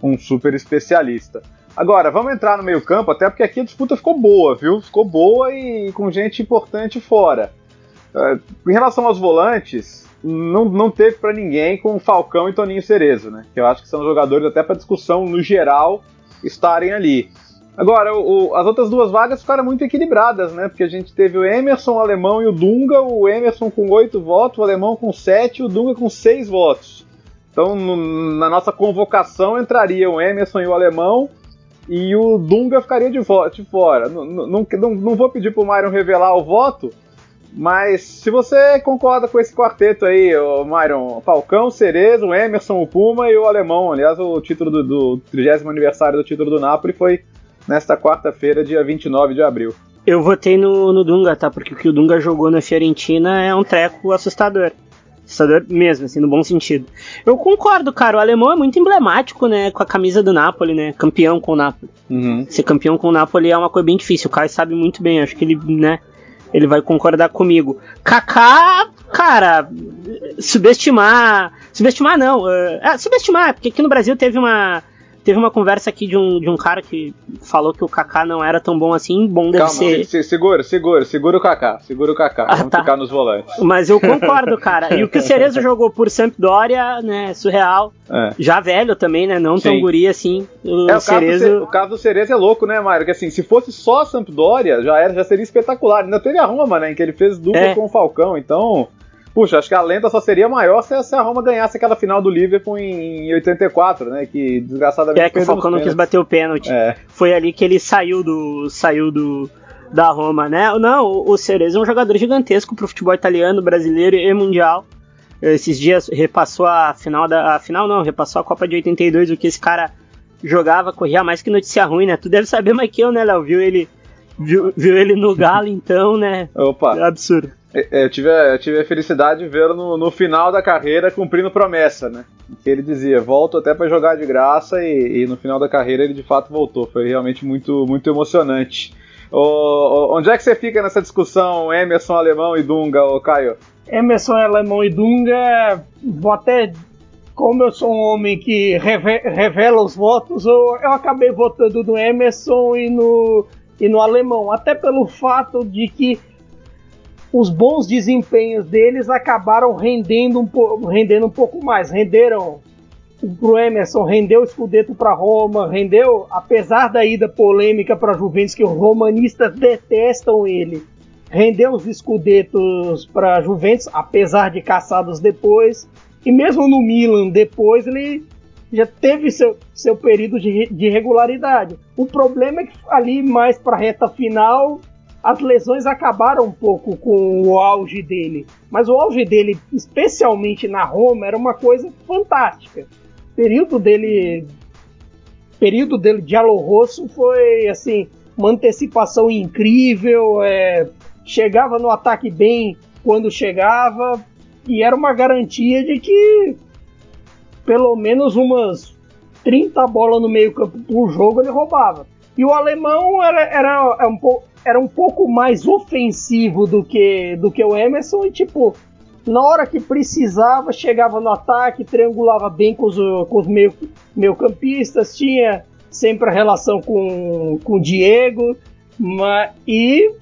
um super especialista. Agora, vamos entrar no meio campo, até porque aqui a disputa ficou boa, viu? Ficou boa e com gente importante fora. Uh, em relação aos volantes, não, não teve para ninguém com Falcão e Toninho Cerezo, né? Que eu acho que são jogadores até para discussão no geral estarem ali. Agora, o, as outras duas vagas ficaram muito equilibradas, né? Porque a gente teve o Emerson, o Alemão e o Dunga, o Emerson com oito votos, o Alemão com sete o Dunga com seis votos. Então, no, na nossa convocação entraria o Emerson e o Alemão e o Dunga ficaria de, de fora. Não, não, não, não vou pedir pro Myron revelar o voto, mas se você concorda com esse quarteto aí, o Myron, Falcão, Cerezo, o Emerson, o Puma e o Alemão. Aliás, o título do, do 30 aniversário do título do Napoli foi nesta quarta-feira, dia 29 de abril. Eu votei no, no Dunga, tá? Porque o que o Dunga jogou na Fiorentina é um treco assustador. Assustador mesmo, assim, no bom sentido. Eu concordo, cara. O alemão é muito emblemático, né? Com a camisa do Napoli, né? Campeão com o Napoli. Uhum. Ser campeão com o Napoli é uma coisa bem difícil. O Caio sabe muito bem. Acho que ele, né? Ele vai concordar comigo. Kaká, cara, subestimar. Subestimar não. é, subestimar, porque aqui no Brasil teve uma Teve uma conversa aqui de um, de um cara que falou que o Kaká não era tão bom assim. Bom deve Calma, ser. Se, segura, segura, segura o Kaká. Segura o Kaká. Ah, Vamos tá. ficar nos volantes. Mas eu concordo, cara. E o que o Cerezo jogou por Sampdoria, né? Surreal. É. Já velho também, né? Não Sim. tão guri assim. O, é, o, Cerezo... caso do, o caso do Cerezo é louco, né, Mário? Que assim, se fosse só a Sampdoria, já, era, já seria espetacular. Ainda teve a Roma, né? Em que ele fez dupla é. com o Falcão. Então. Puxa, acho que a lenda só seria maior se, a Roma ganhasse aquela final do Liverpool em, 84, né? Que desgraçadamente. É que o Falcão não quis bater o pênalti. É. Foi ali que ele saiu do. saiu do. Da Roma, né? Não, o Cerezo é um jogador gigantesco pro futebol italiano, brasileiro e mundial. Esses dias repassou a final da. A final não, repassou a Copa de 82, o que esse cara jogava, corria mais que notícia ruim, né? Tu deve saber mais que eu, né, Léo? Viu ele. Viu, viu ele no Galo, então, né? Opa! É absurdo. É, é, eu tive, a, eu tive a felicidade de vê-lo no, no, final da carreira cumprindo promessa, né? Que ele dizia, volto até para jogar de graça e, e, no final da carreira ele de fato voltou. Foi realmente muito, muito emocionante. O, onde é que você fica nessa discussão Emerson, Alemão e Dunga, ô Caio? Emerson, Alemão e Dunga, vou até como eu sou um homem que reve, revela os votos, eu, eu, acabei votando no Emerson e no, e no Alemão, até pelo fato de que os bons desempenhos deles acabaram rendendo um, rendendo um pouco mais. Renderam pro Emerson, rendeu o Scudetto para Roma, rendeu, apesar da ida polêmica para Juventus, que os romanistas detestam ele, rendeu os Scudettos para Juventus, apesar de caçados depois, e mesmo no Milan depois ele já teve seu, seu período de, de regularidade. O problema é que ali mais para a reta final as lesões acabaram um pouco com o auge dele. Mas o auge dele, especialmente na Roma, era uma coisa fantástica. O período dele. período dele de Rosso foi assim, uma antecipação incrível. É, chegava no ataque bem quando chegava. E era uma garantia de que pelo menos umas 30 bolas no meio campo por jogo ele roubava. E o alemão era, era, era, um, pouco, era um pouco mais ofensivo do que, do que o Emerson e, tipo, na hora que precisava, chegava no ataque, triangulava bem com os, com os meio, meio campistas, tinha sempre a relação com, com o Diego, mas, e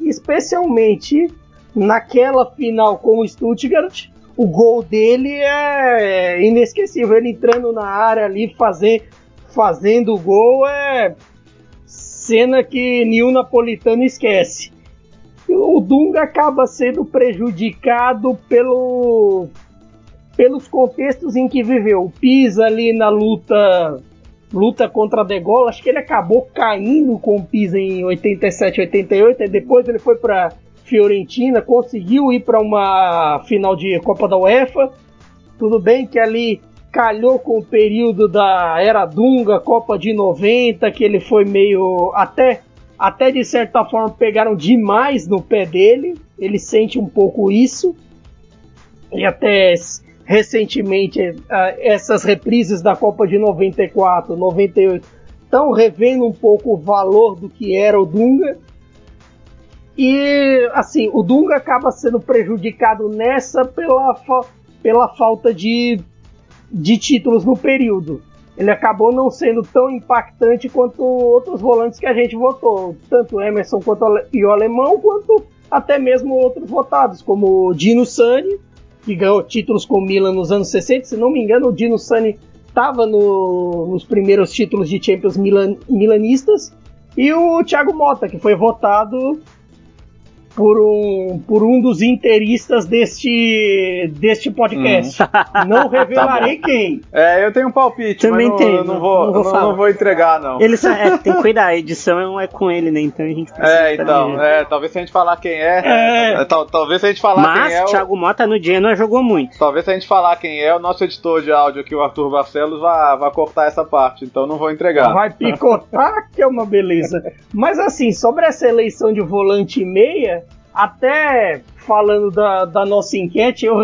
especialmente naquela final com o Stuttgart, o gol dele é inesquecível. Ele entrando na área ali, fazer, fazendo o gol é cena que nenhum napolitano esquece. O Dunga acaba sendo prejudicado pelo, pelos contextos em que viveu. Pisa ali na luta luta contra a De Gaulle, acho que ele acabou caindo com o Pisa em 87, 88, e depois ele foi para Fiorentina, conseguiu ir para uma final de Copa da UEFA. Tudo bem que ali calhou com o período da era Dunga, Copa de 90, que ele foi meio até até de certa forma pegaram demais no pé dele. Ele sente um pouco isso. E até recentemente essas reprises da Copa de 94, 98 estão revendo um pouco o valor do que era o Dunga. E assim, o Dunga acaba sendo prejudicado nessa pela, pela falta de, de títulos no período. Ele acabou não sendo tão impactante quanto outros volantes que a gente votou, tanto Emerson quanto o alemão, quanto até mesmo outros votados, como o Dino Sani, que ganhou títulos com o Milan nos anos 60. Se não me engano, o Dino Sani estava no, nos primeiros títulos de Champions Milan, milanistas. E o Thiago Mota, que foi votado por um, por um dos interistas deste, deste podcast. Hum. Não revelarei tá quem. É, eu tenho um palpite, Também mas não, tenho, não, vou, não, vou, não, não, vou entregar, não. Ele é, tem que cuidar, a edição é com ele, né? Então a gente precisa. É, então, é, talvez se a gente falar quem é. é. é tal, talvez se a gente falar mas, quem é. Mas Thiago Mota no Genoa jogou muito. Talvez se a gente falar quem é, o nosso editor de áudio aqui, o Arthur Barcelos, vai, vai cortar essa parte, então não vou entregar. Vai picotar, que é uma beleza. Mas assim, sobre essa eleição de volante e meia, até falando da, da nossa enquete, eu,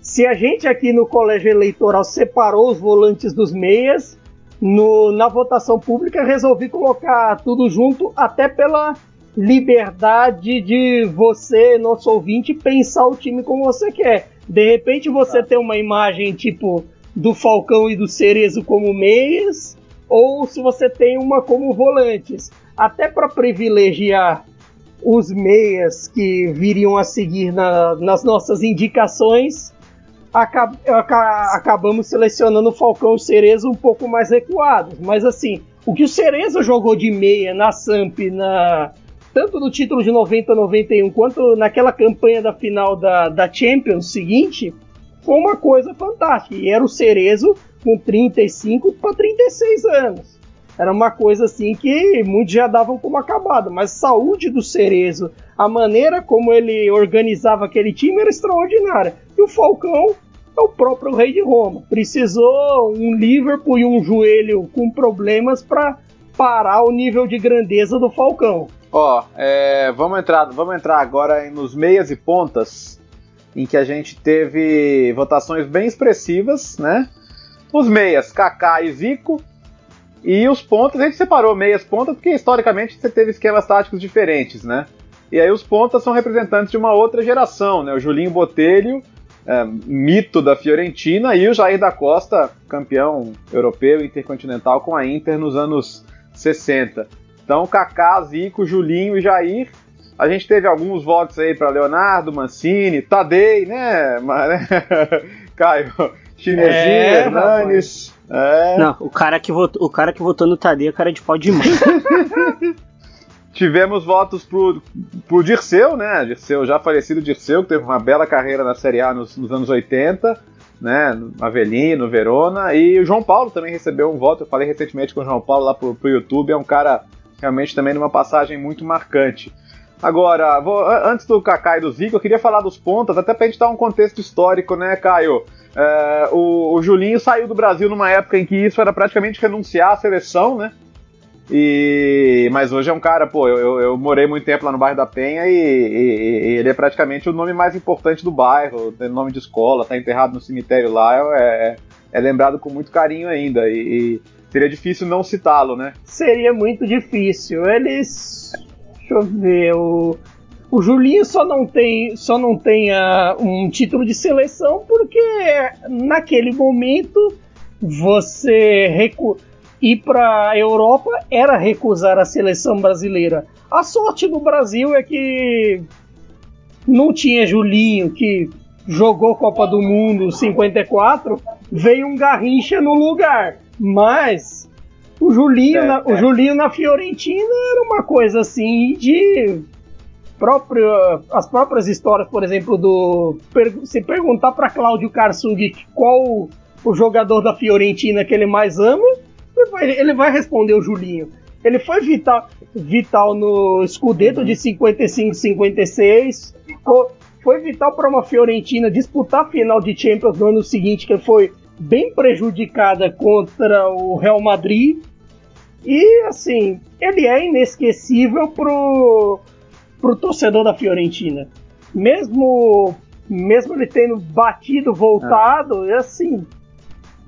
se a gente aqui no colégio eleitoral separou os volantes dos meias, no, na votação pública resolvi colocar tudo junto, até pela liberdade de você, nosso ouvinte, pensar o time como você quer. De repente você tá. tem uma imagem tipo do Falcão e do Cerezo como meias, ou se você tem uma como volantes. Até para privilegiar os meias que viriam a seguir na, nas nossas indicações, acab, acabamos selecionando o Falcão e o Cerezo um pouco mais recuados. Mas assim, o que o Cerezo jogou de meia na Samp, na, tanto no título de 90 91 quanto naquela campanha da final da, da Champions seguinte, foi uma coisa fantástica. E era o Cerezo com 35 para 36 anos era uma coisa assim que muitos já davam como acabado, mas saúde do Cerezo, a maneira como ele organizava aquele time era extraordinária. E o Falcão é o próprio rei de Roma. Precisou um Liverpool e um joelho com problemas para parar o nível de grandeza do Falcão. Ó, é, vamos entrar, vamos entrar agora nos meias e pontas, em que a gente teve votações bem expressivas, né? Os meias, Kaká e Zico, e os pontas, a gente separou meias pontas porque historicamente você teve esquemas táticos diferentes, né? E aí os pontas são representantes de uma outra geração, né? O Julinho Botelho, é, mito da Fiorentina, e o Jair da Costa, campeão europeu intercontinental com a Inter nos anos 60. Então, Kaká, Zico, Julinho e Jair. A gente teve alguns votos aí para Leonardo, Mancini, Tadei, né? Caio, Chinesinho, é, Hernanes. É. Não, o cara que votou, o cara que votou no Tadeu é cara de pau de mão. Tivemos votos pro, pro Dirceu, né? Dirceu, já falecido Dirceu, que teve uma bela carreira na Série A nos, nos anos 80, né? No Avelino, Verona. E o João Paulo também recebeu um voto. Eu falei recentemente com o João Paulo lá pro, pro YouTube. É um cara realmente também numa passagem muito marcante. Agora, vou, antes do Kaká e do Zico, eu queria falar dos pontas, até pra gente dar um contexto histórico, né, Caio? É, o, o, Julinho saiu do Brasil numa época em que isso era praticamente renunciar à seleção, né? E, mas hoje é um cara, pô, eu, eu morei muito tempo lá no bairro da Penha e, e, e, ele é praticamente o nome mais importante do bairro, tem nome de escola, tá enterrado no cemitério lá, é, é, é lembrado com muito carinho ainda. E, seria difícil não citá-lo, né? Seria muito difícil. Eles. Deixa eu ver, o. O Julinho só não tem, só não tem uh, um título de seleção porque naquele momento você recu ir para a Europa era recusar a seleção brasileira. A sorte do Brasil é que não tinha Julinho, que jogou Copa do Mundo 54, veio um Garrincha no lugar. Mas o Julinho, é, na, é. o Julinho na Fiorentina era uma coisa assim de próprio, as próprias histórias, por exemplo, do se perguntar para Cláudio Karsug qual o jogador da Fiorentina que ele mais ama, ele vai, ele vai responder o Julinho. Ele foi vital, vital no Scudetto de 55-56, foi vital para uma Fiorentina disputar a final de Champions no ano seguinte, que foi bem prejudicada contra o Real Madrid. E assim, ele é inesquecível pro, pro torcedor da Fiorentina. Mesmo mesmo ele tendo batido, voltado, é. assim,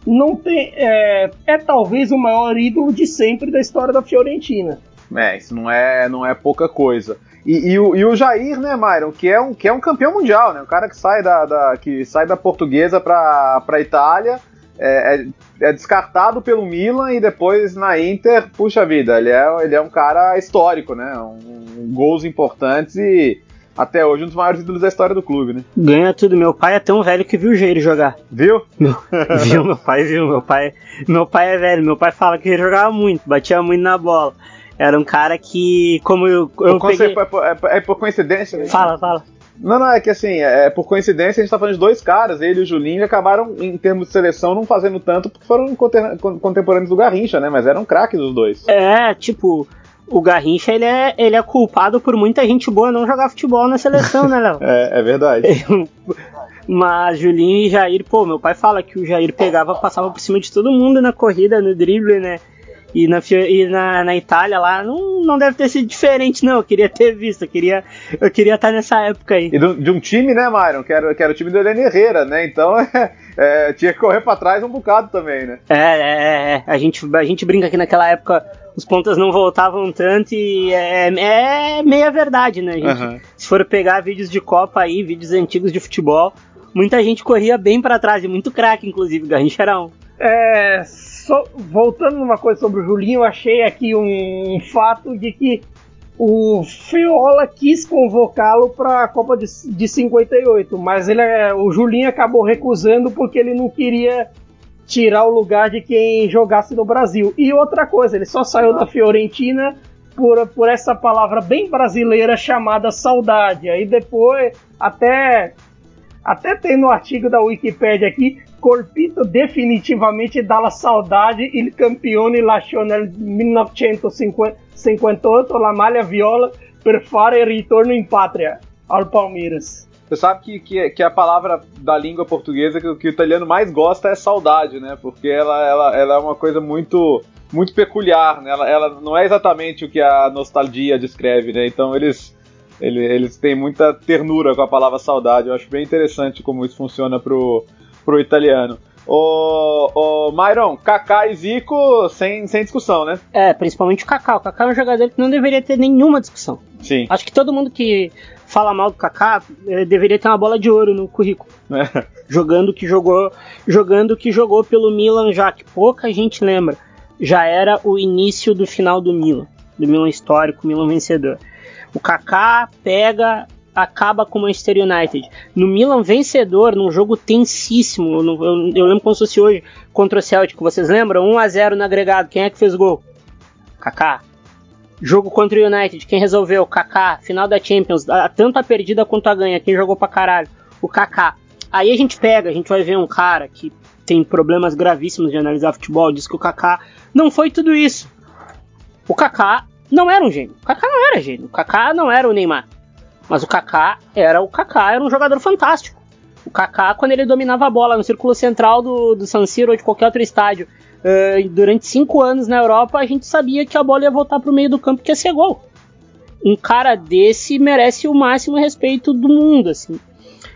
não tem é, é talvez o maior ídolo de sempre da história da Fiorentina. É, isso não é, não é pouca coisa. E, e, o, e o Jair, né, Myron, que é um, que é um campeão mundial, né? O cara que sai da, da que sai da portuguesa para a Itália, é, é, é, descartado pelo Milan e depois na Inter, puxa vida, ele é, ele é um cara histórico, né? Um, um, gols importantes e até hoje um dos maiores ídolos da história do clube, né? Ganha tudo. Meu pai é tão velho que viu o Jair jogar. Viu? viu, meu pai viu. Meu pai, meu pai é velho. Meu pai fala que ele jogava muito, batia muito na bola. Era um cara que, como eu, eu peguei... é, por, é, é, por coincidência. Né? Fala, fala. Não, não, é que assim, é, por coincidência a gente tá falando de dois caras, ele e o Julinho, acabaram, em termos de seleção, não fazendo tanto porque foram contemporâneos do Garrincha, né? Mas eram craques os dois. É, tipo, o Garrincha ele é, ele é culpado por muita gente boa não jogar futebol na seleção, né, Léo? é, é verdade. Mas Julinho e Jair, pô, meu pai fala que o Jair pegava, passava por cima de todo mundo na corrida, no drible, né? E na, e na, na Itália lá não, não deve ter sido diferente, não. Eu queria ter visto, eu queria eu queria estar nessa época aí. E do, de um time, né, Myron? Que era, que era o time do Helene Herrera, né? Então é, é, tinha que correr para trás um bocado também, né? É, é, é, é. A gente, a gente brinca que naquela época os pontas não voltavam tanto e é, é meia verdade, né? Gente, uhum. Se for pegar vídeos de Copa aí, vídeos antigos de futebol, muita gente corria bem para trás, e muito craque, inclusive, Garrincha era um. É, só, voltando numa coisa sobre o Julinho, eu achei aqui um, fato de que o Feola quis convocá-lo para a Copa de, de 58, mas ele, é, o Julinho acabou recusando porque ele não queria tirar o lugar de quem jogasse no Brasil. E outra coisa, ele só saiu da Fiorentina por, por essa palavra bem brasileira chamada saudade. Aí depois, até até tem no artigo da Wikipedia aqui, colpito definitivamente dalla saudade il campione lasciò nel 1958 la maglia viola per fare ritorno in patria ao Palmeiras. Você sabe que, que, que, a palavra da língua portuguesa que, que, o italiano mais gosta é saudade, né? Porque ela, ela, ela é uma coisa muito muito peculiar, né? Ela, ela não é exatamente o que a nostalgia descreve, né? Então eles eles, eles têm muita ternura com a palavra saudade. Eu acho bem interessante como isso funciona pro, pro italiano. O, o Myron, Kaká e Zico sem, sem discussão, né? É, principalmente o Kaká. O Kaká é um jogador que não deveria ter nenhuma discussão. Sim. Acho que todo mundo que fala mal do Kaká eh, deveria ter uma bola de ouro no currículo. É. Jogando que jogou, jogando que jogou pelo Milan já que pouca gente lembra. Já era o início do final do Milan, do Milan histórico, Milan vencedor. O Kaká pega acaba com o Manchester United. No Milan vencedor, num jogo tensíssimo, eu, eu, eu lembro como se fosse hoje contra o Celtic, vocês lembram? 1 a 0 no agregado, quem é que fez gol? Kaká. Jogo contra o United, quem resolveu? Kaká. Final da Champions, tanto a perdida quanto a ganha, quem jogou pra caralho? O Kaká. Aí a gente pega, a gente vai ver um cara que tem problemas gravíssimos de analisar futebol, diz que o Kaká não foi tudo isso. O Kaká não era um gênio. O Kaká não era gênio. O Kaká não era o Neymar. Mas o Kaká era o Kaká, era um jogador fantástico. O Kaká, quando ele dominava a bola no círculo central do, do San Siro ou de qualquer outro estádio, uh, durante cinco anos na Europa, a gente sabia que a bola ia voltar para o meio do campo que ia ser gol. Um cara desse merece o máximo respeito do mundo, assim.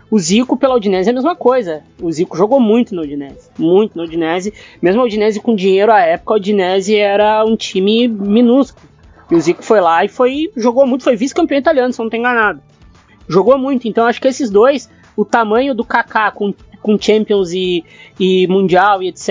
O Zico pela Udinese é a mesma coisa. O Zico jogou muito no Udinese, muito no Udinese. Mesmo a Udinese com dinheiro à época, a Udinese era um time minúsculo. E o Zico foi lá e foi jogou muito, foi vice-campeão italiano, se não tem enganado. Jogou muito, então acho que esses dois, o tamanho do Kaká com, com Champions e, e Mundial e etc.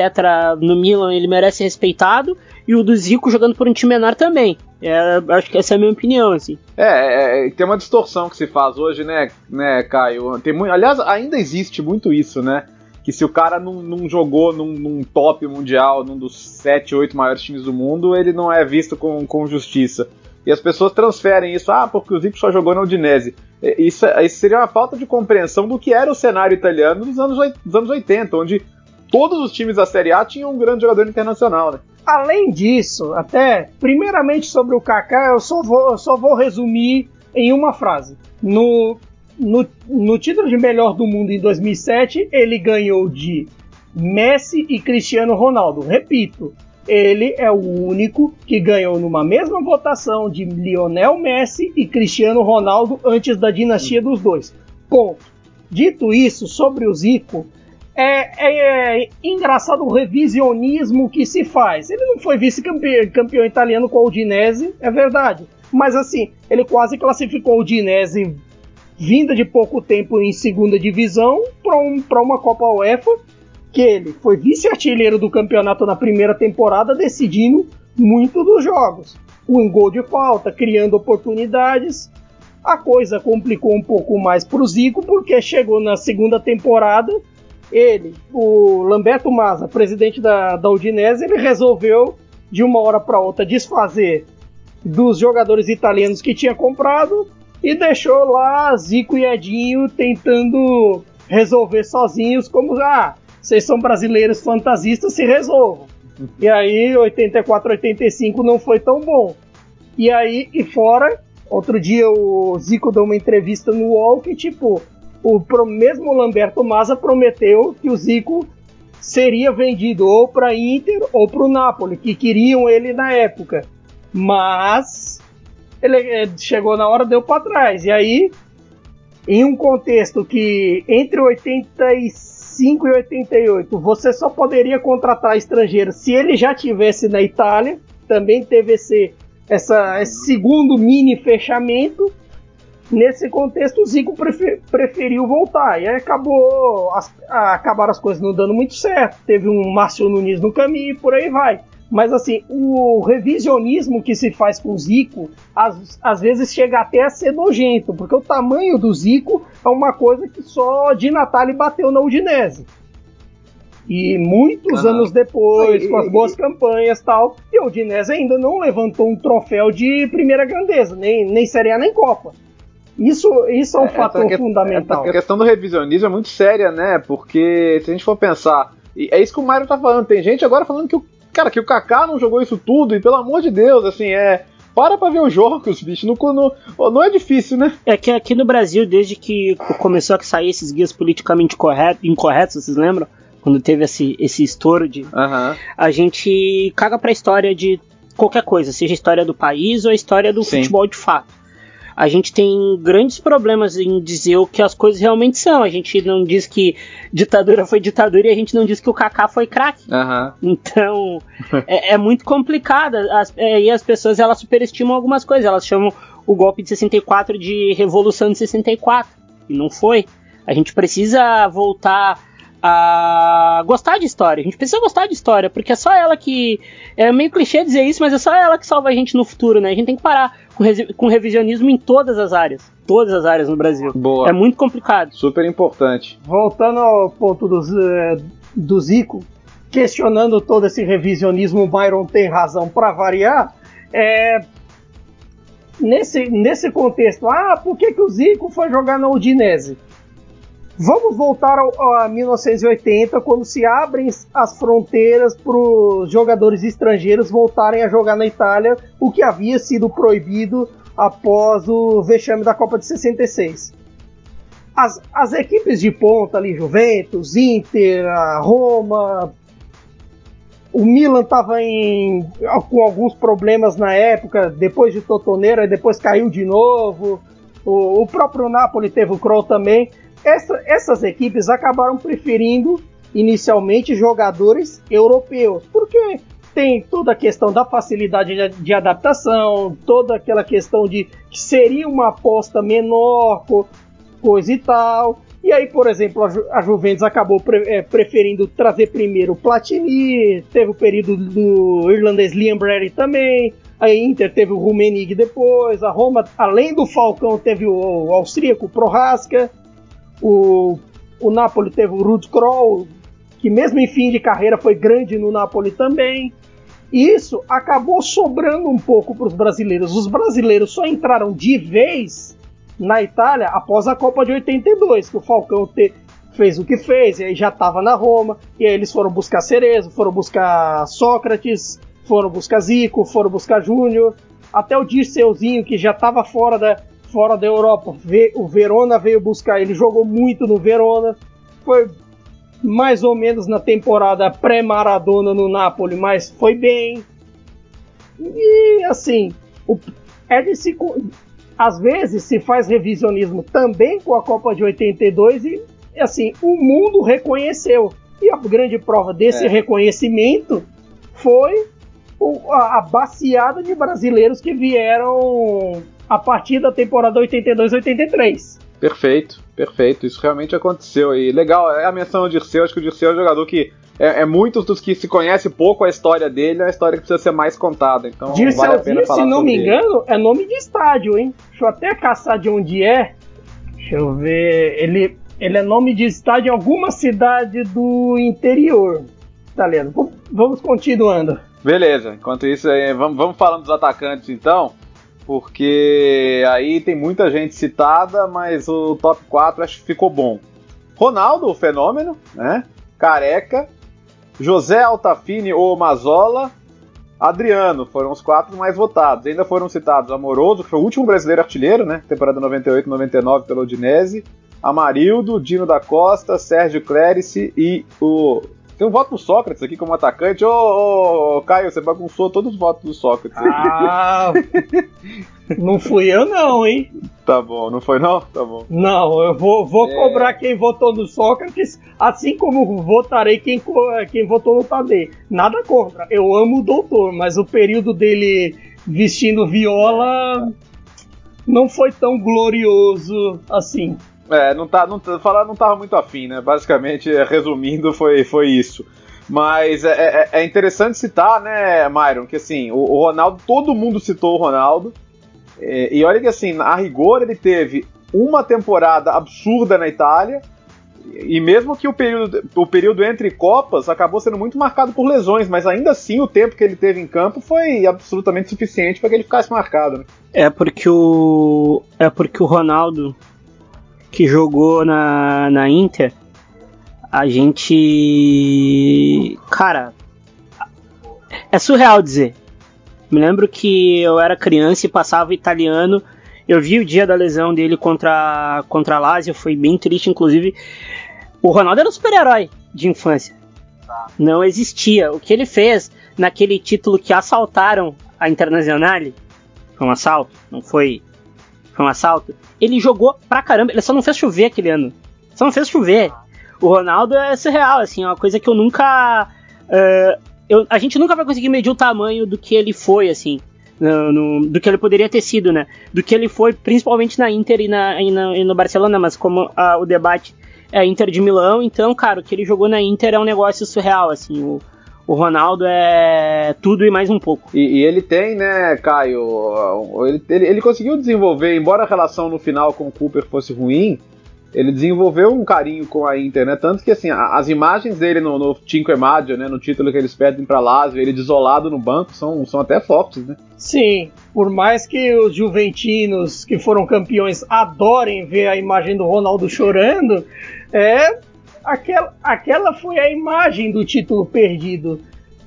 no Milan, ele merece respeitado. E o do Zico jogando por um time menor também. É, acho que essa é a minha opinião, assim. É, é, é, tem uma distorção que se faz hoje, né, né Caio? Tem muito, aliás, ainda existe muito isso, né? Que se o cara não, não jogou num, num, top mundial, num dos 7, 8 maiores times do mundo, ele não é visto com, com justiça. E as pessoas transferem isso, ah, porque o Zico só jogou na Udinese. Isso, isso seria uma falta de compreensão do que era o cenário italiano nos anos, dos anos 80, onde todos os times da Série A tinham um grande jogador internacional, né? Além disso, até, primeiramente sobre o Kaká, eu só vou, eu só vou resumir em uma frase. No, no, no título de melhor do mundo em 2007, ele ganhou de Messi e Cristiano Ronaldo. Repito, ele é o único que ganhou numa mesma votação de Lionel Messi e Cristiano Ronaldo antes da dinastia dos dois. Ponto. Dito isso, sobre o Zico, é, é, engraçado o revisionismo que se faz. Ele não foi vice-campeão italiano com o Udinese, é verdade. Mas assim, ele quase classificou o Udinese vinda de pouco tempo em segunda divisão para um, uma Copa UEFA que ele foi vice-artilheiro do campeonato na primeira temporada, decidindo muito dos jogos. Um gol de falta, criando oportunidades. A coisa complicou um pouco mais para o Zico, porque chegou na segunda temporada, ele, o Lamberto Mazza, presidente da, da Udinese, ele resolveu de uma hora para outra desfazer dos jogadores italianos que tinha comprado e deixou lá Zico e Edinho tentando resolver sozinhos, como ah, vocês são brasileiros fantasistas, se resolvam. E aí, 84, 85 não foi tão bom. E aí, e fora, outro dia o Zico deu uma entrevista no UOL que, tipo, o mesmo Lamberto Mazza prometeu que o Zico seria vendido ou para Inter ou para o Napoli, que queriam ele na época. Mas ele eh, chegou na hora, deu para trás. E aí, em um contexto que entre 85 85 e 88, você só poderia contratar estrangeiro se ele já tivesse na Itália. Também teve esse, essa, esse segundo mini fechamento. Nesse contexto, o Zico prefer, preferiu voltar. E acabou, as, acabaram as coisas não dando muito certo. Teve um Márcio Nunes no caminho e por aí vai. Mas assim, o revisionismo que se faz com o Zico, às, às vezes chega até a ser nojento, porque o tamanho do Zico é uma coisa que só Di Natale bateu na Udinese. E muitos ah, anos depois, e, com as boas e, campanhas e tal, e o Udinese ainda não levantou um troféu de primeira grandeza, nem, nem Série A nem Copa. Isso, isso é um é, fator que, fundamental. A questão do revisionismo é muito séria, né? Porque se a gente for pensar, é isso que o Mário tá falando, tem gente agora falando que o Cara, que o Kaká não jogou isso tudo, e pelo amor de Deus, assim, é. Para pra ver os jogos, bicho. Não, não, não é difícil, né? É que aqui no Brasil, desde que começou a sair esses guias politicamente correto, incorretos, vocês lembram? Quando teve esse, esse estouro de. Uhum. A gente caga pra história de qualquer coisa, seja a história do país ou a história do Sim. futebol de fato a gente tem grandes problemas em dizer o que as coisas realmente são. A gente não diz que ditadura foi ditadura e a gente não diz que o Kaká foi craque. Uhum. Então é, é, muito complicado. As, é, e as pessoas elas superestimam algumas coisas. Elas chamam o golpe de 64 de Revolução de 64. E não foi. A gente precisa voltar a gostar de história. A gente precisa gostar de história, porque é só ela que. É meio clichê dizer isso, mas é só ela que salva a gente no futuro, né? A gente tem que parar com, com revisionismo em todas as áreas. Todas as áreas no Brasil. Boa. É muito complicado. Super importante. Voltando ao ponto do, do Zico, questionando todo esse revisionismo, o Byron tem razão para variar. É, nesse, nesse contexto, ah, por que, que o Zico foi jogar na Udinese? Vamos voltar ao, a 1980, quando se abrem as fronteiras para os jogadores estrangeiros voltarem a jogar na Itália, o que havia sido proibido após o vexame da Copa de 66. As, as equipes de ponta ali, Juventus, Inter, Roma, o Milan estava com alguns problemas na época, depois de Totoneira, depois caiu de novo. O, o próprio Napoli teve o Kroll também. Essa, essas equipes acabaram preferindo inicialmente jogadores europeus, porque tem toda a questão da facilidade de, de adaptação, toda aquela questão de que seria uma aposta menor, co, coisa e tal. E aí, por exemplo, a, Ju a Juventus acabou pre é, preferindo trazer primeiro o Platini, teve o período do irlandês Liam Brady também, a Inter teve o Rummenigge depois, a Roma, além do Falcão, teve o, o austríaco Prohaska, o, o Napoli teve o Rud Kroll, que mesmo em fim de carreira foi grande no Napoli também. E isso acabou sobrando um pouco para os brasileiros. Os brasileiros só entraram de vez na Itália após a Copa de 82, que o Falcão te, fez o que fez, e aí já estava na Roma, e aí eles foram buscar Cerezo, foram buscar Sócrates, foram buscar Zico, foram buscar Júnior, até o Dirceuzinho, que já estava fora da, fora da Europa, o Verona veio buscar, ele jogou muito no Verona, foi mais ou menos na temporada pré-Maradona no Napoli, mas foi bem. E assim, o, é de se, às vezes se faz revisionismo também com a Copa de 82 e assim, o mundo reconheceu. E a grande prova desse é. reconhecimento foi o, a, a baciada de brasileiros que vieram a partir da temporada 82-83. Perfeito, perfeito. Isso realmente aconteceu. E legal, é a menção ao Dirceu. Acho que o Dirceu é um jogador que é, é muitos dos que se conhece pouco a história dele, é uma história que precisa ser mais contada. Então vale a pena falar se não me engano, ele. é nome de estádio, hein? Deixa eu até caçar de onde é. Deixa eu ver. Ele, ele é nome de estádio em alguma cidade do interior. Tá lendo? Vamos continuando. Beleza, enquanto isso, vamos, vamos falando dos atacantes então porque aí tem muita gente citada, mas o top 4 acho que ficou bom. Ronaldo, o fenômeno, né? Careca, José Altafine ou Mazola, Adriano, foram os quatro mais votados. Ainda foram citados Amoroso, que foi o último brasileiro artilheiro, né? Temporada 98-99 pelo Udinese. Amarildo, Dino da Costa, Sérgio Clérice e o tem um voto do Sócrates aqui como atacante. Ô, ô, ô Caio, você bagunçou todos os votos do Sócrates. Ah, não fui eu não, hein? Tá bom, não foi não? Tá bom. Não, eu vou, vou é... cobrar quem votou no Sócrates, assim como votarei quem, quem votou no Tadei. Nada contra, eu amo o doutor, mas o período dele vestindo viola não foi tão glorioso assim. É, não tá, não, falar não tava muito afim, né? Basicamente, resumindo, foi, foi isso. Mas é, é, é interessante citar, né, Myron, que assim, o, o Ronaldo, todo mundo citou o Ronaldo. E, e olha que assim, a rigor ele teve uma temporada absurda na Itália. E mesmo que o período, o período entre Copas acabou sendo muito marcado por lesões, mas ainda assim o tempo que ele teve em campo foi absolutamente suficiente para que ele ficasse marcado. Né? É porque o é porque o Ronaldo que jogou na, na Inter, a gente. Cara, é surreal dizer. Me lembro que eu era criança e passava italiano. Eu vi o dia da lesão dele contra, contra a Lazio, foi bem triste, inclusive. O Ronaldo era um super-herói de infância. Não existia. O que ele fez naquele título que assaltaram a Internazionale foi um assalto, não foi foi um assalto. Ele jogou pra caramba, ele só não fez chover aquele ano. Só não fez chover. O Ronaldo é surreal, assim, é uma coisa que eu nunca. Uh, eu, a gente nunca vai conseguir medir o tamanho do que ele foi, assim. No, no, do que ele poderia ter sido, né? Do que ele foi, principalmente na Inter e, na, e, na, e no Barcelona, mas como o debate é Inter de Milão, então, cara, o que ele jogou na Inter é um negócio surreal, assim. O, o Ronaldo é tudo e mais um pouco. E, e ele tem, né, Caio? Ele, ele, ele, conseguiu desenvolver, embora a relação no final com o Cooper fosse ruim, ele desenvolveu um carinho com a Inter, né? Tanto que assim, as imagens dele no, no Cinco Maggio, né, no título que eles perdem para Lazio, ele desolado no banco, são, são até fortes, né? Sim, por mais que os juventinos que foram campeões adorem ver a imagem do Ronaldo chorando, é aquela, aquela foi a imagem do título perdido.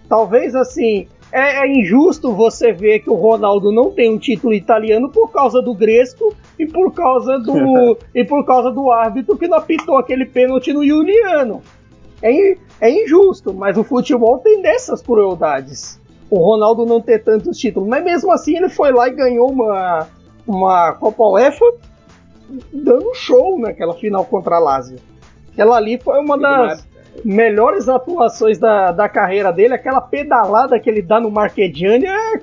Talvez assim, é, é, injusto você ver que o Ronaldo não tem um título italiano por causa do Gresco e por causa do e por causa do árbitro que não apitou aquele pênalti no Juliano. É, é injusto, mas o futebol tem dessas crueldades. O Ronaldo não ter tantos títulos, mas mesmo assim ele foi lá e ganhou uma uma Copa UEFA dando show naquela final contra a Lazio. Aquela ali foi uma das melhores atuações da, da carreira dele. Aquela pedalada que ele dá no Marquediani é,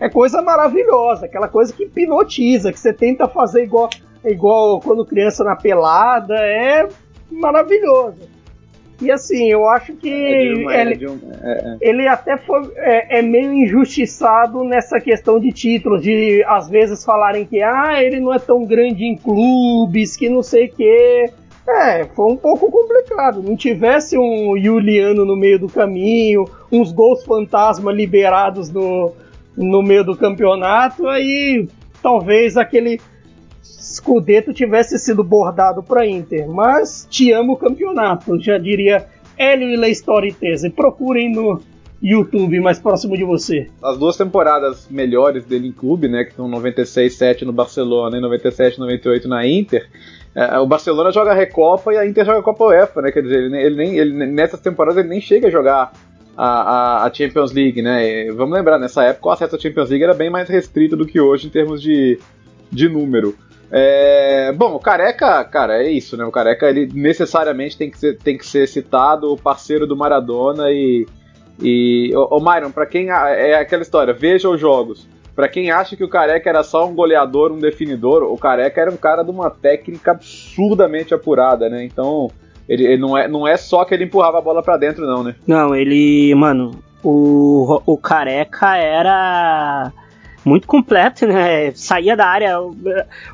é coisa maravilhosa. Aquela coisa que hipnotiza, que você tenta fazer igual, é igual quando criança na pelada, é maravilhoso. E assim, eu acho que é ele, um, é, é. ele, até foi, é, é, meio injustiçado nessa questão de títulos, de às vezes falarem que ah, ele não é tão grande em clubes, que não sei o quê. É, foi um pouco complicado. Não tivesse um Juliano no meio do caminho, uns gols fantasma liberados no, no meio do campeonato, aí talvez aquele Scudetto tivesse sido bordado para Inter. Mas te amo o campeonato, já diria Hélio e Leistori Tese. Procurem no YouTube mais próximo de você. As duas temporadas melhores dele em clube, né, que são 96-7 no Barcelona e 97-98 na Inter, é, o Barcelona joga a Recopa e a Inter joga a Copa UEFA, né? Quer dizer, ele, ele nem, ele, nessas temporadas ele nem chega a jogar a, a, a, Champions League, né? E vamos lembrar, nessa época o acesso à Champions League era bem mais restrito do que hoje em termos de, de número. É, bom, o Careca, cara, é isso, né? O Careca ele necessariamente tem que ser, tem que ser citado, o parceiro do Maradona e. E. Ô Myron, pra quem. É aquela história, veja os jogos. Para quem acha que o Careca era só um goleador, um definidor, o Careca era um cara de uma técnica absurdamente apurada, né? Então, ele, ele não, é, não é só que ele empurrava a bola para dentro, não, né? Não, ele, mano, o, o Careca era muito completo, né? Saía da área. Eu,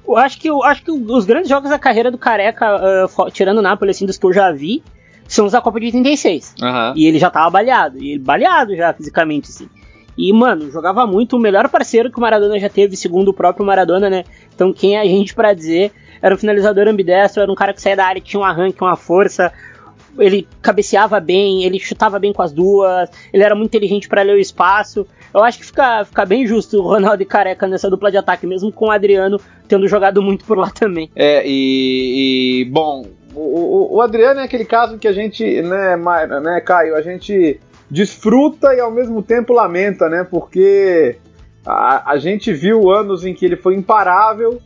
eu acho que eu acho que os grandes jogos da carreira do Careca, uh, tirando o Napoli, assim, dos que eu já vi, são os da Copa de 86. Uhum. E ele já tava baleado, e ele baleado já fisicamente, assim. E, mano, jogava muito, o melhor parceiro que o Maradona já teve, segundo o próprio Maradona, né? Então, quem é a gente para dizer? Era um finalizador ambidestro, era um cara que saía da área, tinha um arranque, uma força. Ele cabeceava bem, ele chutava bem com as duas, ele era muito inteligente para ler o espaço. Eu acho que fica, fica bem justo o Ronaldo e Careca nessa dupla de ataque, mesmo com o Adriano tendo jogado muito por lá também. É, e, e bom, o, o, Adriano é aquele caso que a gente, né, né, Caio, a gente desfruta e ao mesmo tempo lamenta, né? Porque a, a gente viu anos em que ele foi imparável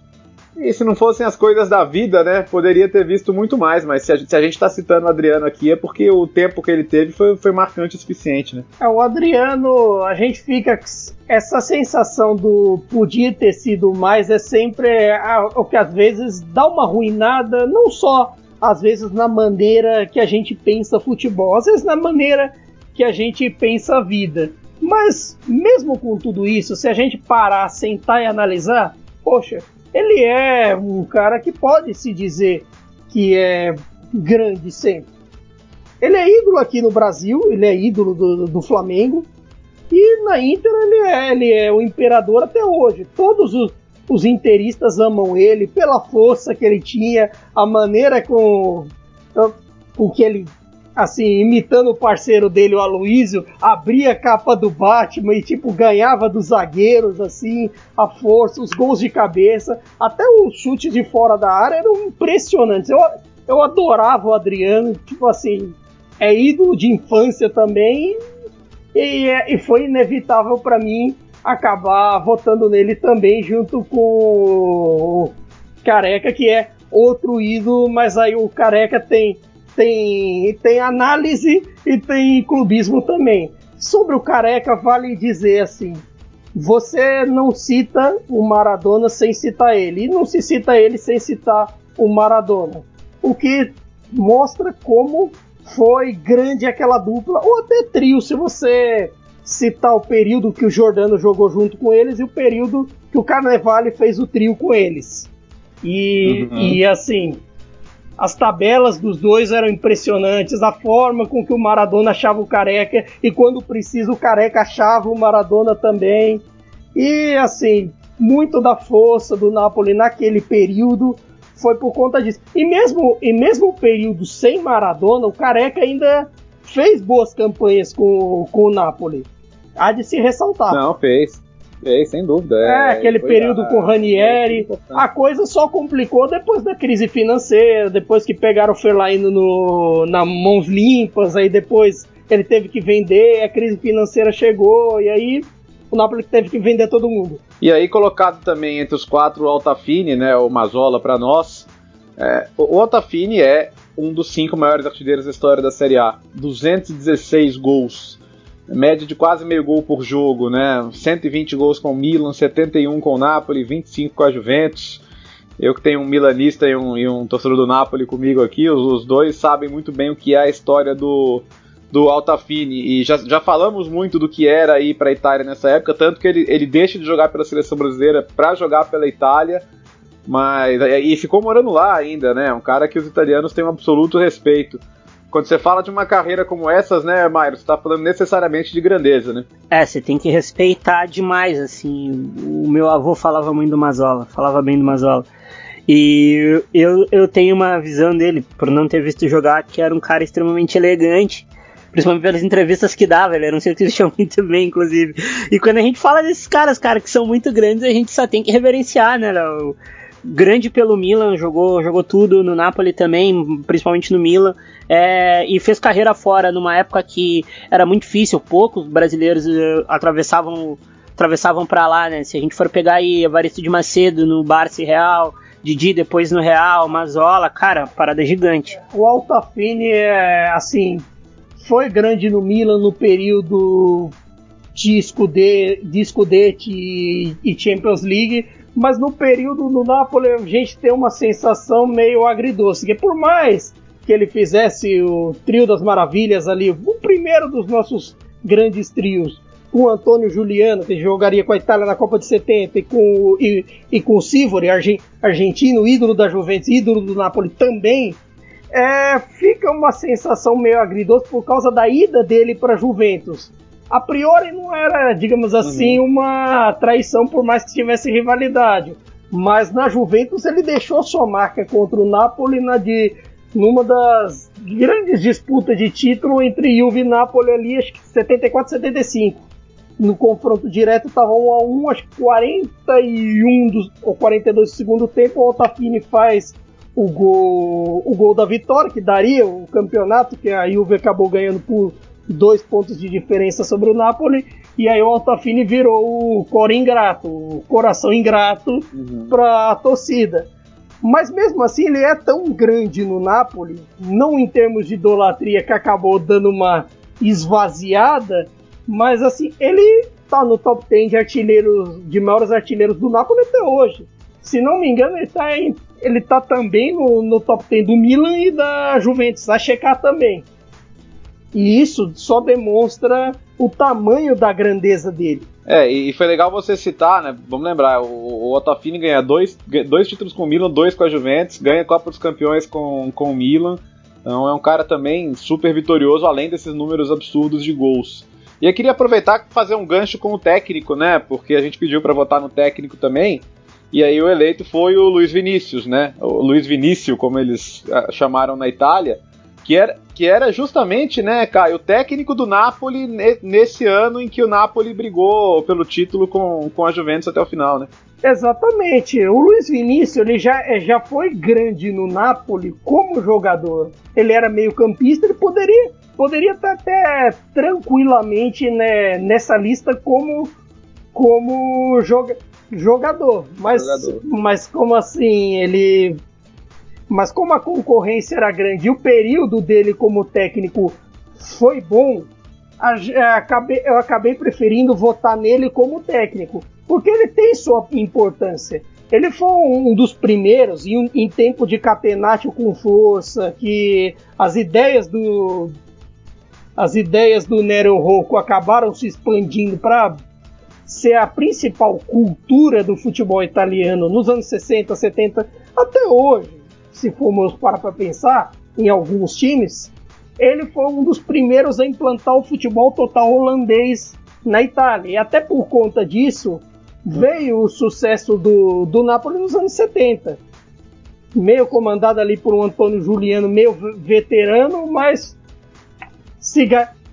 e se não fossem as coisas da vida, né, poderia ter visto muito mais, mas se a, gente está citando o Adriano aqui é porque o tempo que ele teve foi, foi marcante o suficiente, né? É, o Adriano, a gente fica essa sensação do podia ter sido mais é sempre o que às vezes dá uma ruinada, não só às vezes na maneira que a gente pensa futebol, às vezes na maneira que a gente pensa a vida. Mas, mesmo com tudo isso, se a gente parar, sentar e analisar, poxa, ele é um cara que pode se dizer que é grande sempre. Ele é ídolo aqui no Brasil, ele é ídolo do, do Flamengo, e na Inter ele é, ele é o imperador até hoje. Todos os, os interistas amam ele pela força que ele tinha, a maneira com, com que ele assim, imitando o parceiro dele, o Aloysio, abria a capa do Batman e, tipo, ganhava dos zagueiros, assim, a força, os gols de cabeça, até os chutes de fora da área eram impressionantes. Eu, eu adorava o Adriano, tipo assim, é ídolo de infância também, e, e foi inevitável para mim acabar votando nele também, junto com o Careca, que é outro ídolo, mas aí o Careca tem tem, tem análise e tem clubismo também. Sobre o Careca, vale dizer assim: você não cita o Maradona sem citar ele, e não se cita ele sem citar o Maradona. O que mostra como foi grande aquela dupla, ou até trio, se você citar o período que o Jordano jogou junto com eles e o período que o Carnevale fez o trio com eles. E, uhum. e assim, as tabelas dos dois eram impressionantes, a forma com que o Maradona achava o Careca e quando precisa o Careca achava o Maradona também. E assim, muito da força do Napoli naquele período foi por conta disso. E mesmo e mesmo o período sem Maradona, o Careca ainda fez boas campanhas com, com o Napoli. Há de se ressaltar. Não, fez. É, sem dúvida. É, é aquele período a, com Ranieri. A coisa só complicou depois da crise financeira, depois que pegaram o Ferlaino no, na mãos limpas, aí depois ele teve que vender, a crise financeira chegou, e aí o Napoli teve que vender todo mundo. E aí, colocado também entre os quatro o Altafine, né, o Mazola para nós, é, o Altafine é um dos cinco maiores artilheiros da história da Série A. 216 gols média de quase meio gol por jogo, né? 120 gols com o Milan, 71 com o Napoli, 25 com a Juventus. Eu que tenho um milanista e um, e um torcedor do Napoli comigo aqui, os, os, dois sabem muito bem o que é a história do, do Altafini. E já, já falamos muito do que era ir para a Itália nessa época, tanto que ele, ele deixa de jogar pela seleção brasileira para jogar pela Itália. Mas e ficou morando lá ainda, né? Um cara que os italianos têm um absoluto respeito quando você fala de uma carreira como essas, né, Mairo, você está falando necessariamente de grandeza, né? É, você tem que respeitar demais, assim. O meu avô falava muito do Mazola, falava bem do Mazola. E eu, eu tenho uma visão dele, por não ter visto jogar, que era um cara extremamente elegante, principalmente pelas entrevistas que dava, ele era um tinha muito bem, inclusive. E quando a gente fala desses caras, cara, que são muito grandes, a gente só tem que reverenciar, né? O grande pelo Milan, jogou, jogou tudo no Napoli também, principalmente no Milan, é, e fez carreira fora numa época que era muito difícil, poucos brasileiros uh, atravessavam atravessavam para lá, né? Se a gente for pegar aí Evaristo de Macedo no Barça Real, Didi depois no Real, Mazola, cara, parada gigante. O Altafini é assim, foi grande no Milan no período de, Scudete, de Scudete e, e Champions League, mas no período do Napoli a gente tem uma sensação meio agridoce, que por mais que ele fizesse o trio das maravilhas ali, o primeiro dos nossos grandes trios, com o Antônio Juliano, que jogaria com a Itália na Copa de 70, e com, e, e com o Sivori, argentino, ídolo da Juventus, ídolo do Napoli também, é, fica uma sensação meio agridoce por causa da ida dele para Juventus a priori não era, digamos assim, uhum. uma traição, por mais que tivesse rivalidade. Mas na Juventus ele deixou sua marca contra o Napoli na de, numa das grandes disputas de título entre Juve e Napoli ali, acho que 74 75. No confronto direto estava 1 a 1 acho que 41 dos, ou 42 do segundo tempo, o Otafini faz o gol, o gol da vitória, que daria o campeonato, que a Juve acabou ganhando por dois pontos de diferença sobre o Napoli, e aí o Altafini virou o core ingrato, o coração ingrato uhum. para a torcida. Mas mesmo assim ele é tão grande no Napoli, não em termos de idolatria que acabou dando uma esvaziada, mas assim, ele tá no top 10 de artilheiros, de maiores artilheiros do Napoli até hoje. Se não me engano, ele tá, em, ele tá também no, no top 10 do Milan e da Juventus, a checar também. E isso só demonstra o tamanho da grandeza dele. É, e foi legal você citar, né? Vamos lembrar, o, o Ottafini ganha dois, dois títulos com o Milan, dois com a Juventus, ganha a Copa dos Campeões com, com o Milan. Então é um cara também super vitorioso, além desses números absurdos de gols. E eu queria aproveitar e fazer um gancho com o técnico, né? Porque a gente pediu para votar no técnico também. E aí o eleito foi o Luiz Vinícius, né? O Luiz Vinícius, como eles ah, chamaram na Itália que era, que era justamente, né, Caio, o técnico do Napoli nesse ano em que o Napoli brigou pelo título com, com a Juventus até o final, né? Exatamente. O Luiz Vinícius ele já, é, já foi grande no Napoli como jogador. Ele era meio campista, ele poderia poderia estar até tranquilamente né, nessa lista como como joga, jogador. Mas, jogador. mas como assim ele mas como a concorrência era grande e o período dele como técnico foi bom, eu acabei preferindo votar nele como técnico, porque ele tem sua importância. Ele foi um dos primeiros, em, em tempo de catenaccio com força, que as ideias do as ideias do Nero Rocco acabaram se expandindo para ser a principal cultura do futebol italiano nos anos 60, 70, até hoje se formos para pensar, em alguns times, ele foi um dos primeiros a implantar o futebol total holandês na Itália. E até por conta disso, veio o sucesso do, do Napoli nos anos 70. Meio comandado ali por um Antônio Juliano, meio veterano, mas se,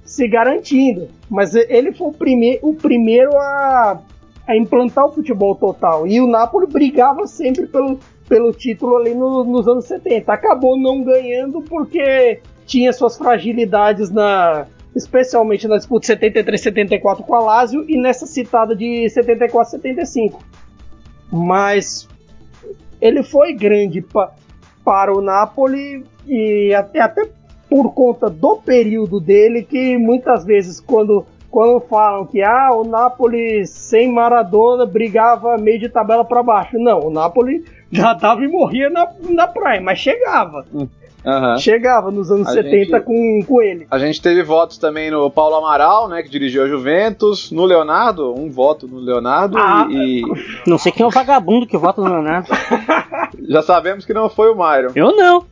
se garantindo. Mas ele foi o, prime o primeiro a, a implantar o futebol total. E o Napoli brigava sempre pelo, pelo título ali no, nos anos 70. Acabou não ganhando porque tinha suas fragilidades na especialmente na disputa 73-74 com a Lazio e nessa citada de 74-75. Mas ele foi grande pa, para o Napoli e até, até por conta do período dele que muitas vezes quando quando falam que ah, o Napoli sem Maradona brigava meio de tabela para baixo. Não, o Napoli Já tava e morria na, na praia, mas chegava. Uhum. Chegava nos anos A 70 gente- com, com ele. A gente teve votos também no Paulo Amaral, né, que dirigiu a Juventus, no Leonardo, um voto no Leonardo Ah. e, Não sei quem é o vagabundo que vota no Leonardo. e já sabemos que não foi o Myron. Eu não.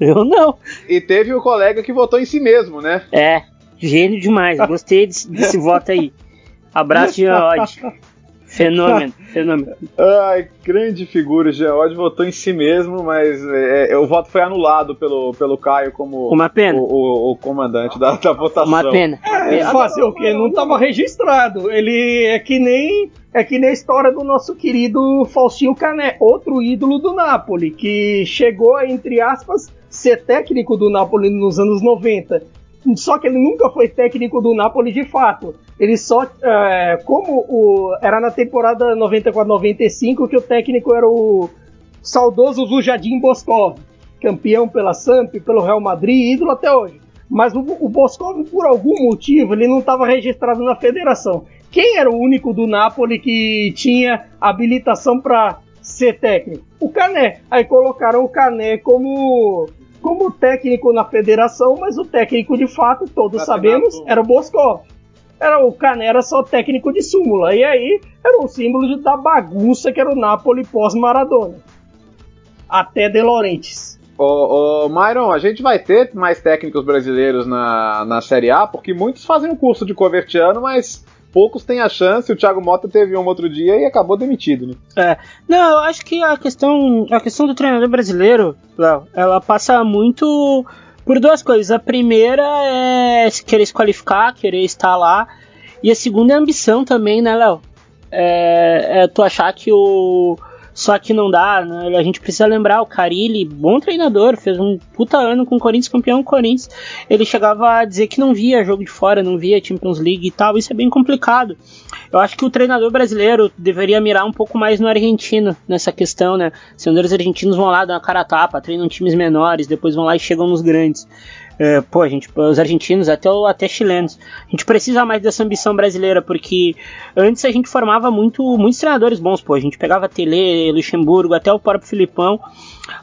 Eu não. E teve o colega que votou em si mesmo, né? É, gênio demais. Gostei desse, desse voto aí. Abraço, Geode. Fenômeno, fenômeno. Ai, grande figura, o Geode votou em si mesmo, mas é, é, o voto foi anulado pelo, pelo Caio como Uma pena. O, o- o comandante da, da votação. Uma pena. É, fazer o quê? Não tava registrado. Ele é que nem é que nem a história do nosso querido Faustinho Cané, outro ídolo do Napoli, que chegou a, entre aspas, ser técnico do Napoli nos anos 90. Só que ele nunca foi técnico do Napoli de fato. Ele só, é, como o, era na temporada 94-95 que o técnico era o saudoso Zujadim Boscov, campeão pela Samp, pelo Real Madrid, ídolo até hoje. Mas o, o Boscov, por algum motivo, ele não estava registrado na federação. Quem era o único do Napoli que tinha habilitação para ser técnico? O Cané. Aí colocaram o Cané como, como técnico na federação, mas o técnico de fato, todos sabemos, era o Boscov. Era, o Cané era só técnico de súmula. E aí era um símbolo de- da bagunça que era o Napoli pós-Maradona. Até De Laurentiis. Ô, ô, Myron, a gente vai ter mais técnicos brasileiros na, na Série A, porque muitos fazem o curso de covertiano, mas poucos têm a chance. O Thiago Mota teve um outro dia e acabou demitido, né? Não, eu acho que a questão, a questão do treinador brasileiro, Léo, ela passa muito por duas coisas. A primeira é querer se qualificar, querer estar lá. E a segunda é a ambição também, né, Léo? É, é tu achar que o. Só que não dá, né? A gente precisa lembrar, o Carilli, bom treinador, fez um puta ano com o Corinthians, campeão Corinthians. Ele chegava a dizer que não via jogo de fora, não via Champions League e tal, isso é bem complicado. Eu acho que o treinador brasileiro deveria mirar um pouco mais no argentino nessa questão, né? Os treinadores argentinos vão lá, dão a cara a tapa, treinam times menores, depois vão lá e chegam nos grandes. É, pô, gente, os argentinos, até, até chilenos. A gente precisa mais dessa ambição brasileira, porque antes a gente formava muito, muitos treinadores bons, pô. A gente pegava Tele, Luxemburgo, até o próprio Filipão.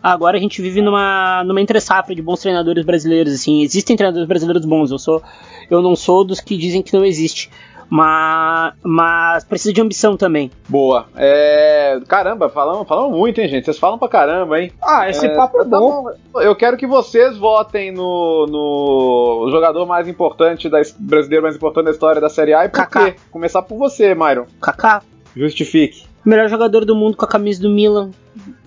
Agora a gente vive numa, numa entre-safra de bons treinadores brasileiros, assim. Existem treinadores brasileiros bons, eu sou eu não sou dos que dizem que não existe. Mas, mas precisa de ambição também. Boa. É, caramba, falamos, falamos muito, hein, gente? Vocês falam pra caramba, hein? Ah, esse É, papo é tá bom. bom. Eu quero que vocês votem no, no jogador mais importante, da, brasileiro mais importante da história da Série A. E por Kaká. quê? Começar por você, Myron. Kaká, Justifique. melhor jogador do mundo com a camisa do Milan.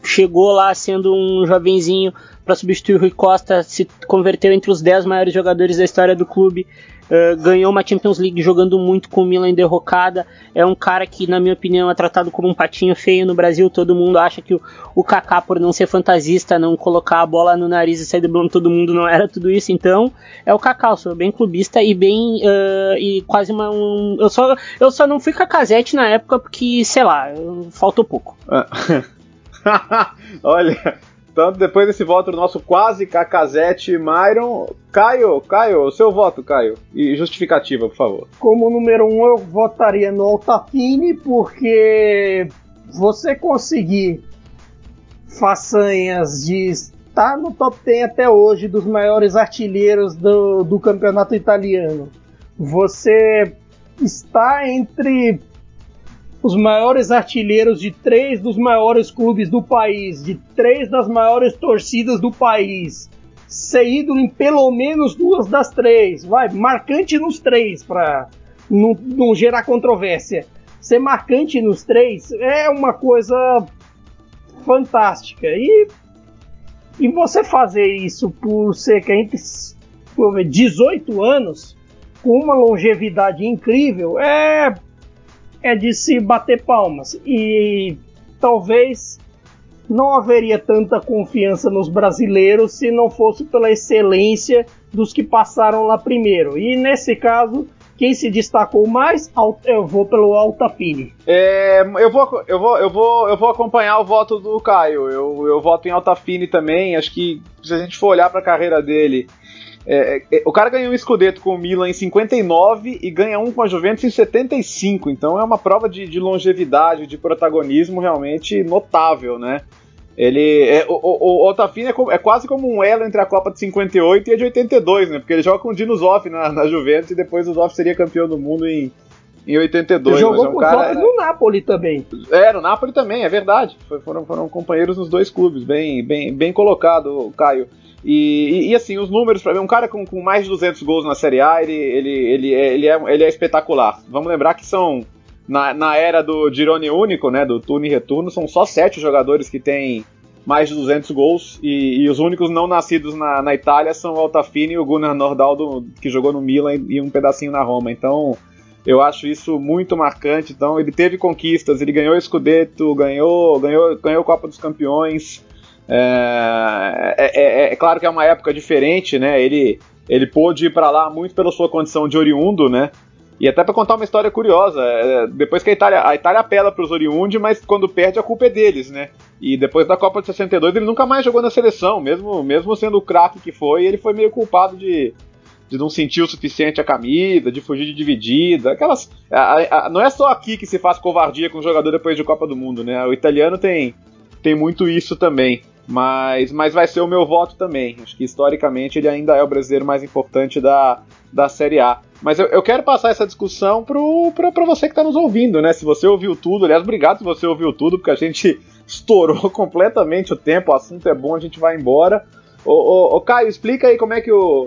Chegou lá sendo um jovenzinho para substituir o Rui Costa, se converteu entre os 10 maiores jogadores da história do clube. eh, ganhou uma Champions League jogando muito com o Milan em derrocada. É um cara que, na minha opinião, é tratado como um patinho feio no Brasil. Todo mundo acha que o, o Kaká, por não ser fantasista, não colocar a bola no nariz e sair driblando todo mundo, não era tudo isso. Então, é o Kaká. Eu sou bem clubista e bem. eh, e quase uma. Um, eu, só, eu só não fui cacazete na época porque, sei lá, faltou pouco. Olha, tanto depois desse voto do nosso quase Cacazete Myron. Caio, Caio, o seu voto, Caio. E justificativa, por favor. Como número um, eu votaria no Altafine, porque você conseguir façanhas de estar no top 10 até hoje dos maiores artilheiros do, do campeonato italiano. Você está entre os maiores artilheiros de três dos maiores clubes do país, de três das maiores torcidas do país, ser ídolo em pelo menos duas das três, vai, marcante nos três, para não, não gerar controvérsia. Ser marcante nos três é uma coisa fantástica. E, e você fazer isso por cerca entre vou ver, 18 anos, com uma longevidade incrível, é, é de se bater palmas. E talvez não haveria tanta confiança nos brasileiros se não fosse pela excelência dos que passaram lá primeiro. E nesse caso, quem se destacou mais, eu vou pelo Altafine. É, eu, vou, eu, vou, eu, vou, eu vou acompanhar o voto do Caio. Eu, eu voto em Altafine também. Acho que se a gente for olhar para a carreira dele. É, é, o cara ganhou um escudeto com o Milan em 59 e ganha um com a Juventus em 75. Então é uma prova de, de longevidade, de protagonismo realmente notável, né? Ele é, o, o, o é, é, quase como um elo entre a Copa de 58 e a de 82, né? Porque ele joga com o Dino Zoff na, na Juventus e depois o Zoff seria campeão do mundo em, em 82. Ele jogou é um com cara, o Zoff no Napoli também. É, no Napoli também, é verdade. Foram, foram companheiros nos dois clubes, bem, bem, bem colocado, Caio. E, e, e, assim, os números, para mim, um cara com, com, mais de 200 gols na Série A, ele, ele, ele, é, ele, é, ele é espetacular. Vamos lembrar que são na, na era do Girone único, né, do turno e retorno, são só sete jogadores que têm mais de 200 gols e, e os únicos não nascidos na, na, Itália são o Altafini e o Gunnar Nordaldo, que jogou no Milan e, um pedacinho na Roma. Então, eu acho isso muito marcante. Então, ele teve conquistas, ele ganhou Scudetto, ganhou, ganhou, ganhou Copa dos Campeões. É, é, é, é, claro que é uma época diferente, né? Ele, ele pôde ir para lá muito pela sua condição de oriundo, né? E até para contar uma história curiosa, é, depois que a Itália, a Itália apela para os oriundos, mas quando perde a culpa é deles, né? E depois da Copa de 62 ele nunca mais jogou na seleção, mesmo, mesmo sendo o craque que foi, ele foi meio culpado de, de não sentir o suficiente a camisa, de fugir de dividida, aquelas. A, a, não é só aqui que se faz covardia com o jogador depois de Copa do Mundo, né? O italiano tem, tem muito isso também. Mas, mas vai ser o meu voto também. Acho que historicamente ele ainda é o brasileiro mais importante da, da Série A. Mas eu, eu quero passar essa discussão para você que está nos ouvindo, né? Se você ouviu tudo, aliás, obrigado se você ouviu tudo, porque a gente estourou completamente o tempo, o assunto é bom, a gente vai embora. Ô, ô, ô Caio, explica aí como é que o.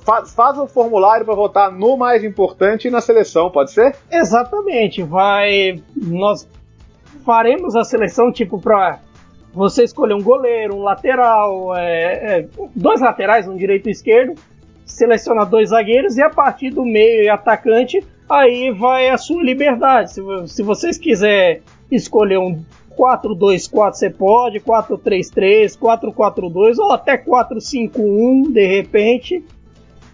Faz, faz o formulário para votar no mais importante e na seleção, pode ser? Exatamente, vai. Nós faremos a seleção tipo para você escolher um goleiro, um lateral, é, é, dois laterais, um direito e um esquerdo, seleciona dois zagueiros e a partir do meio e atacante, aí vai a sua liberdade. Se, se vocês quiserem escolher um 4-2-4 você pode, 4-3-3, 4-4-2 ou até 4-5-1 de repente.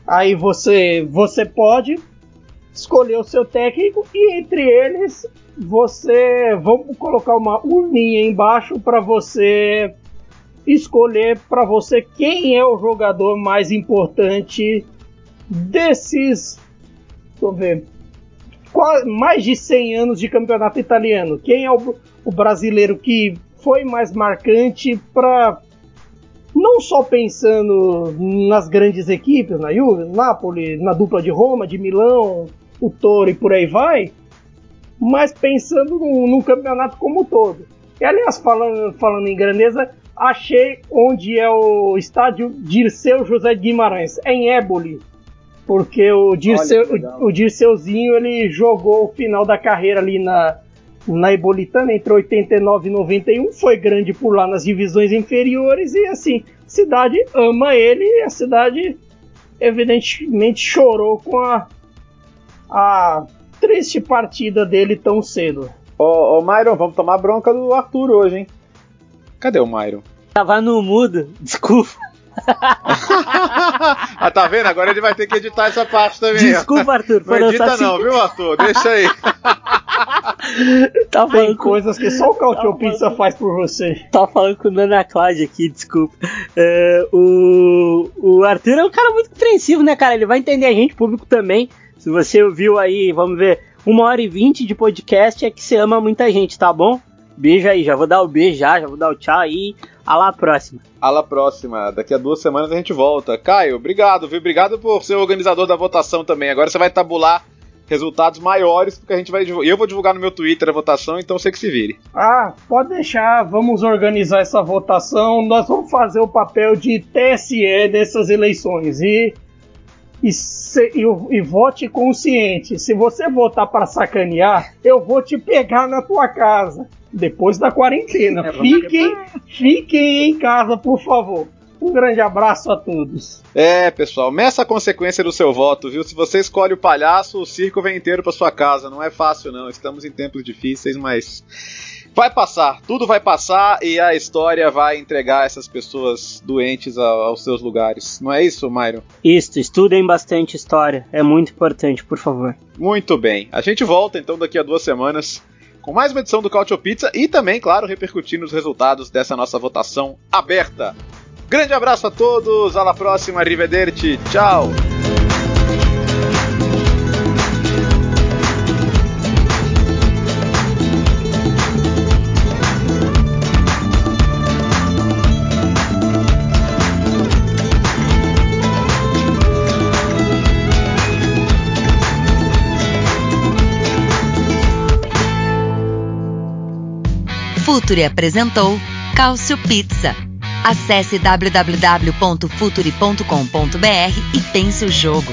Aí você, você pode escolher o seu técnico e entre eles você vamos colocar uma urninha embaixo para você escolher para você quem é o jogador mais importante desses deixa eu ver mais de 100 anos de campeonato italiano. Quem é o, o brasileiro que foi mais marcante para não só pensando nas grandes equipes, na Juve, Napoli, na dupla de Roma, de Milão, o Toro e por aí vai, mas pensando no, no campeonato como um todo. E aliás, falando, falando em grandeza, achei onde é o estádio Dirceu José de Guimarães, em Éboli. Porque o, Dirceu, o, o Dirceuzinho ele jogou o final da carreira ali na, na Ebolitana entre 89 e 91, foi grande por lá nas divisões inferiores e assim, a cidade ama ele e a cidade evidentemente chorou com a, a triste partida dele tão cedo. Ô, ô Myron, vamos tomar bronca do Arthur hoje, hein? Cadê o Myron? Tava no mudo, desculpa. ah, tá vendo? Agora ele vai ter que editar essa parte também. Desculpa, Arthur. Não edita não, viu, Arthur? Deixa aí. tá Tem coisas que só o Cautio tá Pizza faz por você. Tá falando com o Nana Cláudia aqui, desculpa. Uh, o, o Arthur é um cara muito compreensivo, né, cara? Ele vai entender a gente, público também. Se você ouviu aí, vamos ver, uma hora e vinte de podcast, é que você ama muita gente, tá bom? Beijo aí, já vou dar o beijo já, já vou dar o tchau aí. A lá próxima. A lá próxima. Daqui a duas semanas a gente volta. Caio, obrigado, viu? Obrigado por ser o organizador da votação também. Agora você vai tabular resultados maiores, porque a gente vai Eu vou divulgar no meu Twitter a votação, então você que se vire. Ah, pode deixar, vamos organizar essa votação. Nós vamos fazer o papel de TSE dessas eleições. E e, se, e, e, vote consciente. Se você votar para sacanear, eu vou te pegar na tua casa depois da quarentena. É, fiquem, fiquem em casa, por favor. Um grande abraço a todos. É, pessoal, meça a consequência do seu voto, viu? Se você escolhe o palhaço, o circo vem inteiro para sua casa. Não é fácil, não. Estamos em tempos difíceis, mas Vai passar, tudo vai passar e a história vai entregar essas pessoas doentes aos seus lugares. Não é isso, Myron? Isso, estudem bastante história, é muito importante, por favor. Muito bem, a gente volta então daqui a duas semanas com mais uma edição do Cautio Pizza e também, claro, repercutindo os resultados dessa nossa votação aberta. Grande abraço a todos, à próxima, arrivederci, tchau! Futuri apresentou Cálcio Pizza. Acesse www.futuri.com.br e pense o jogo.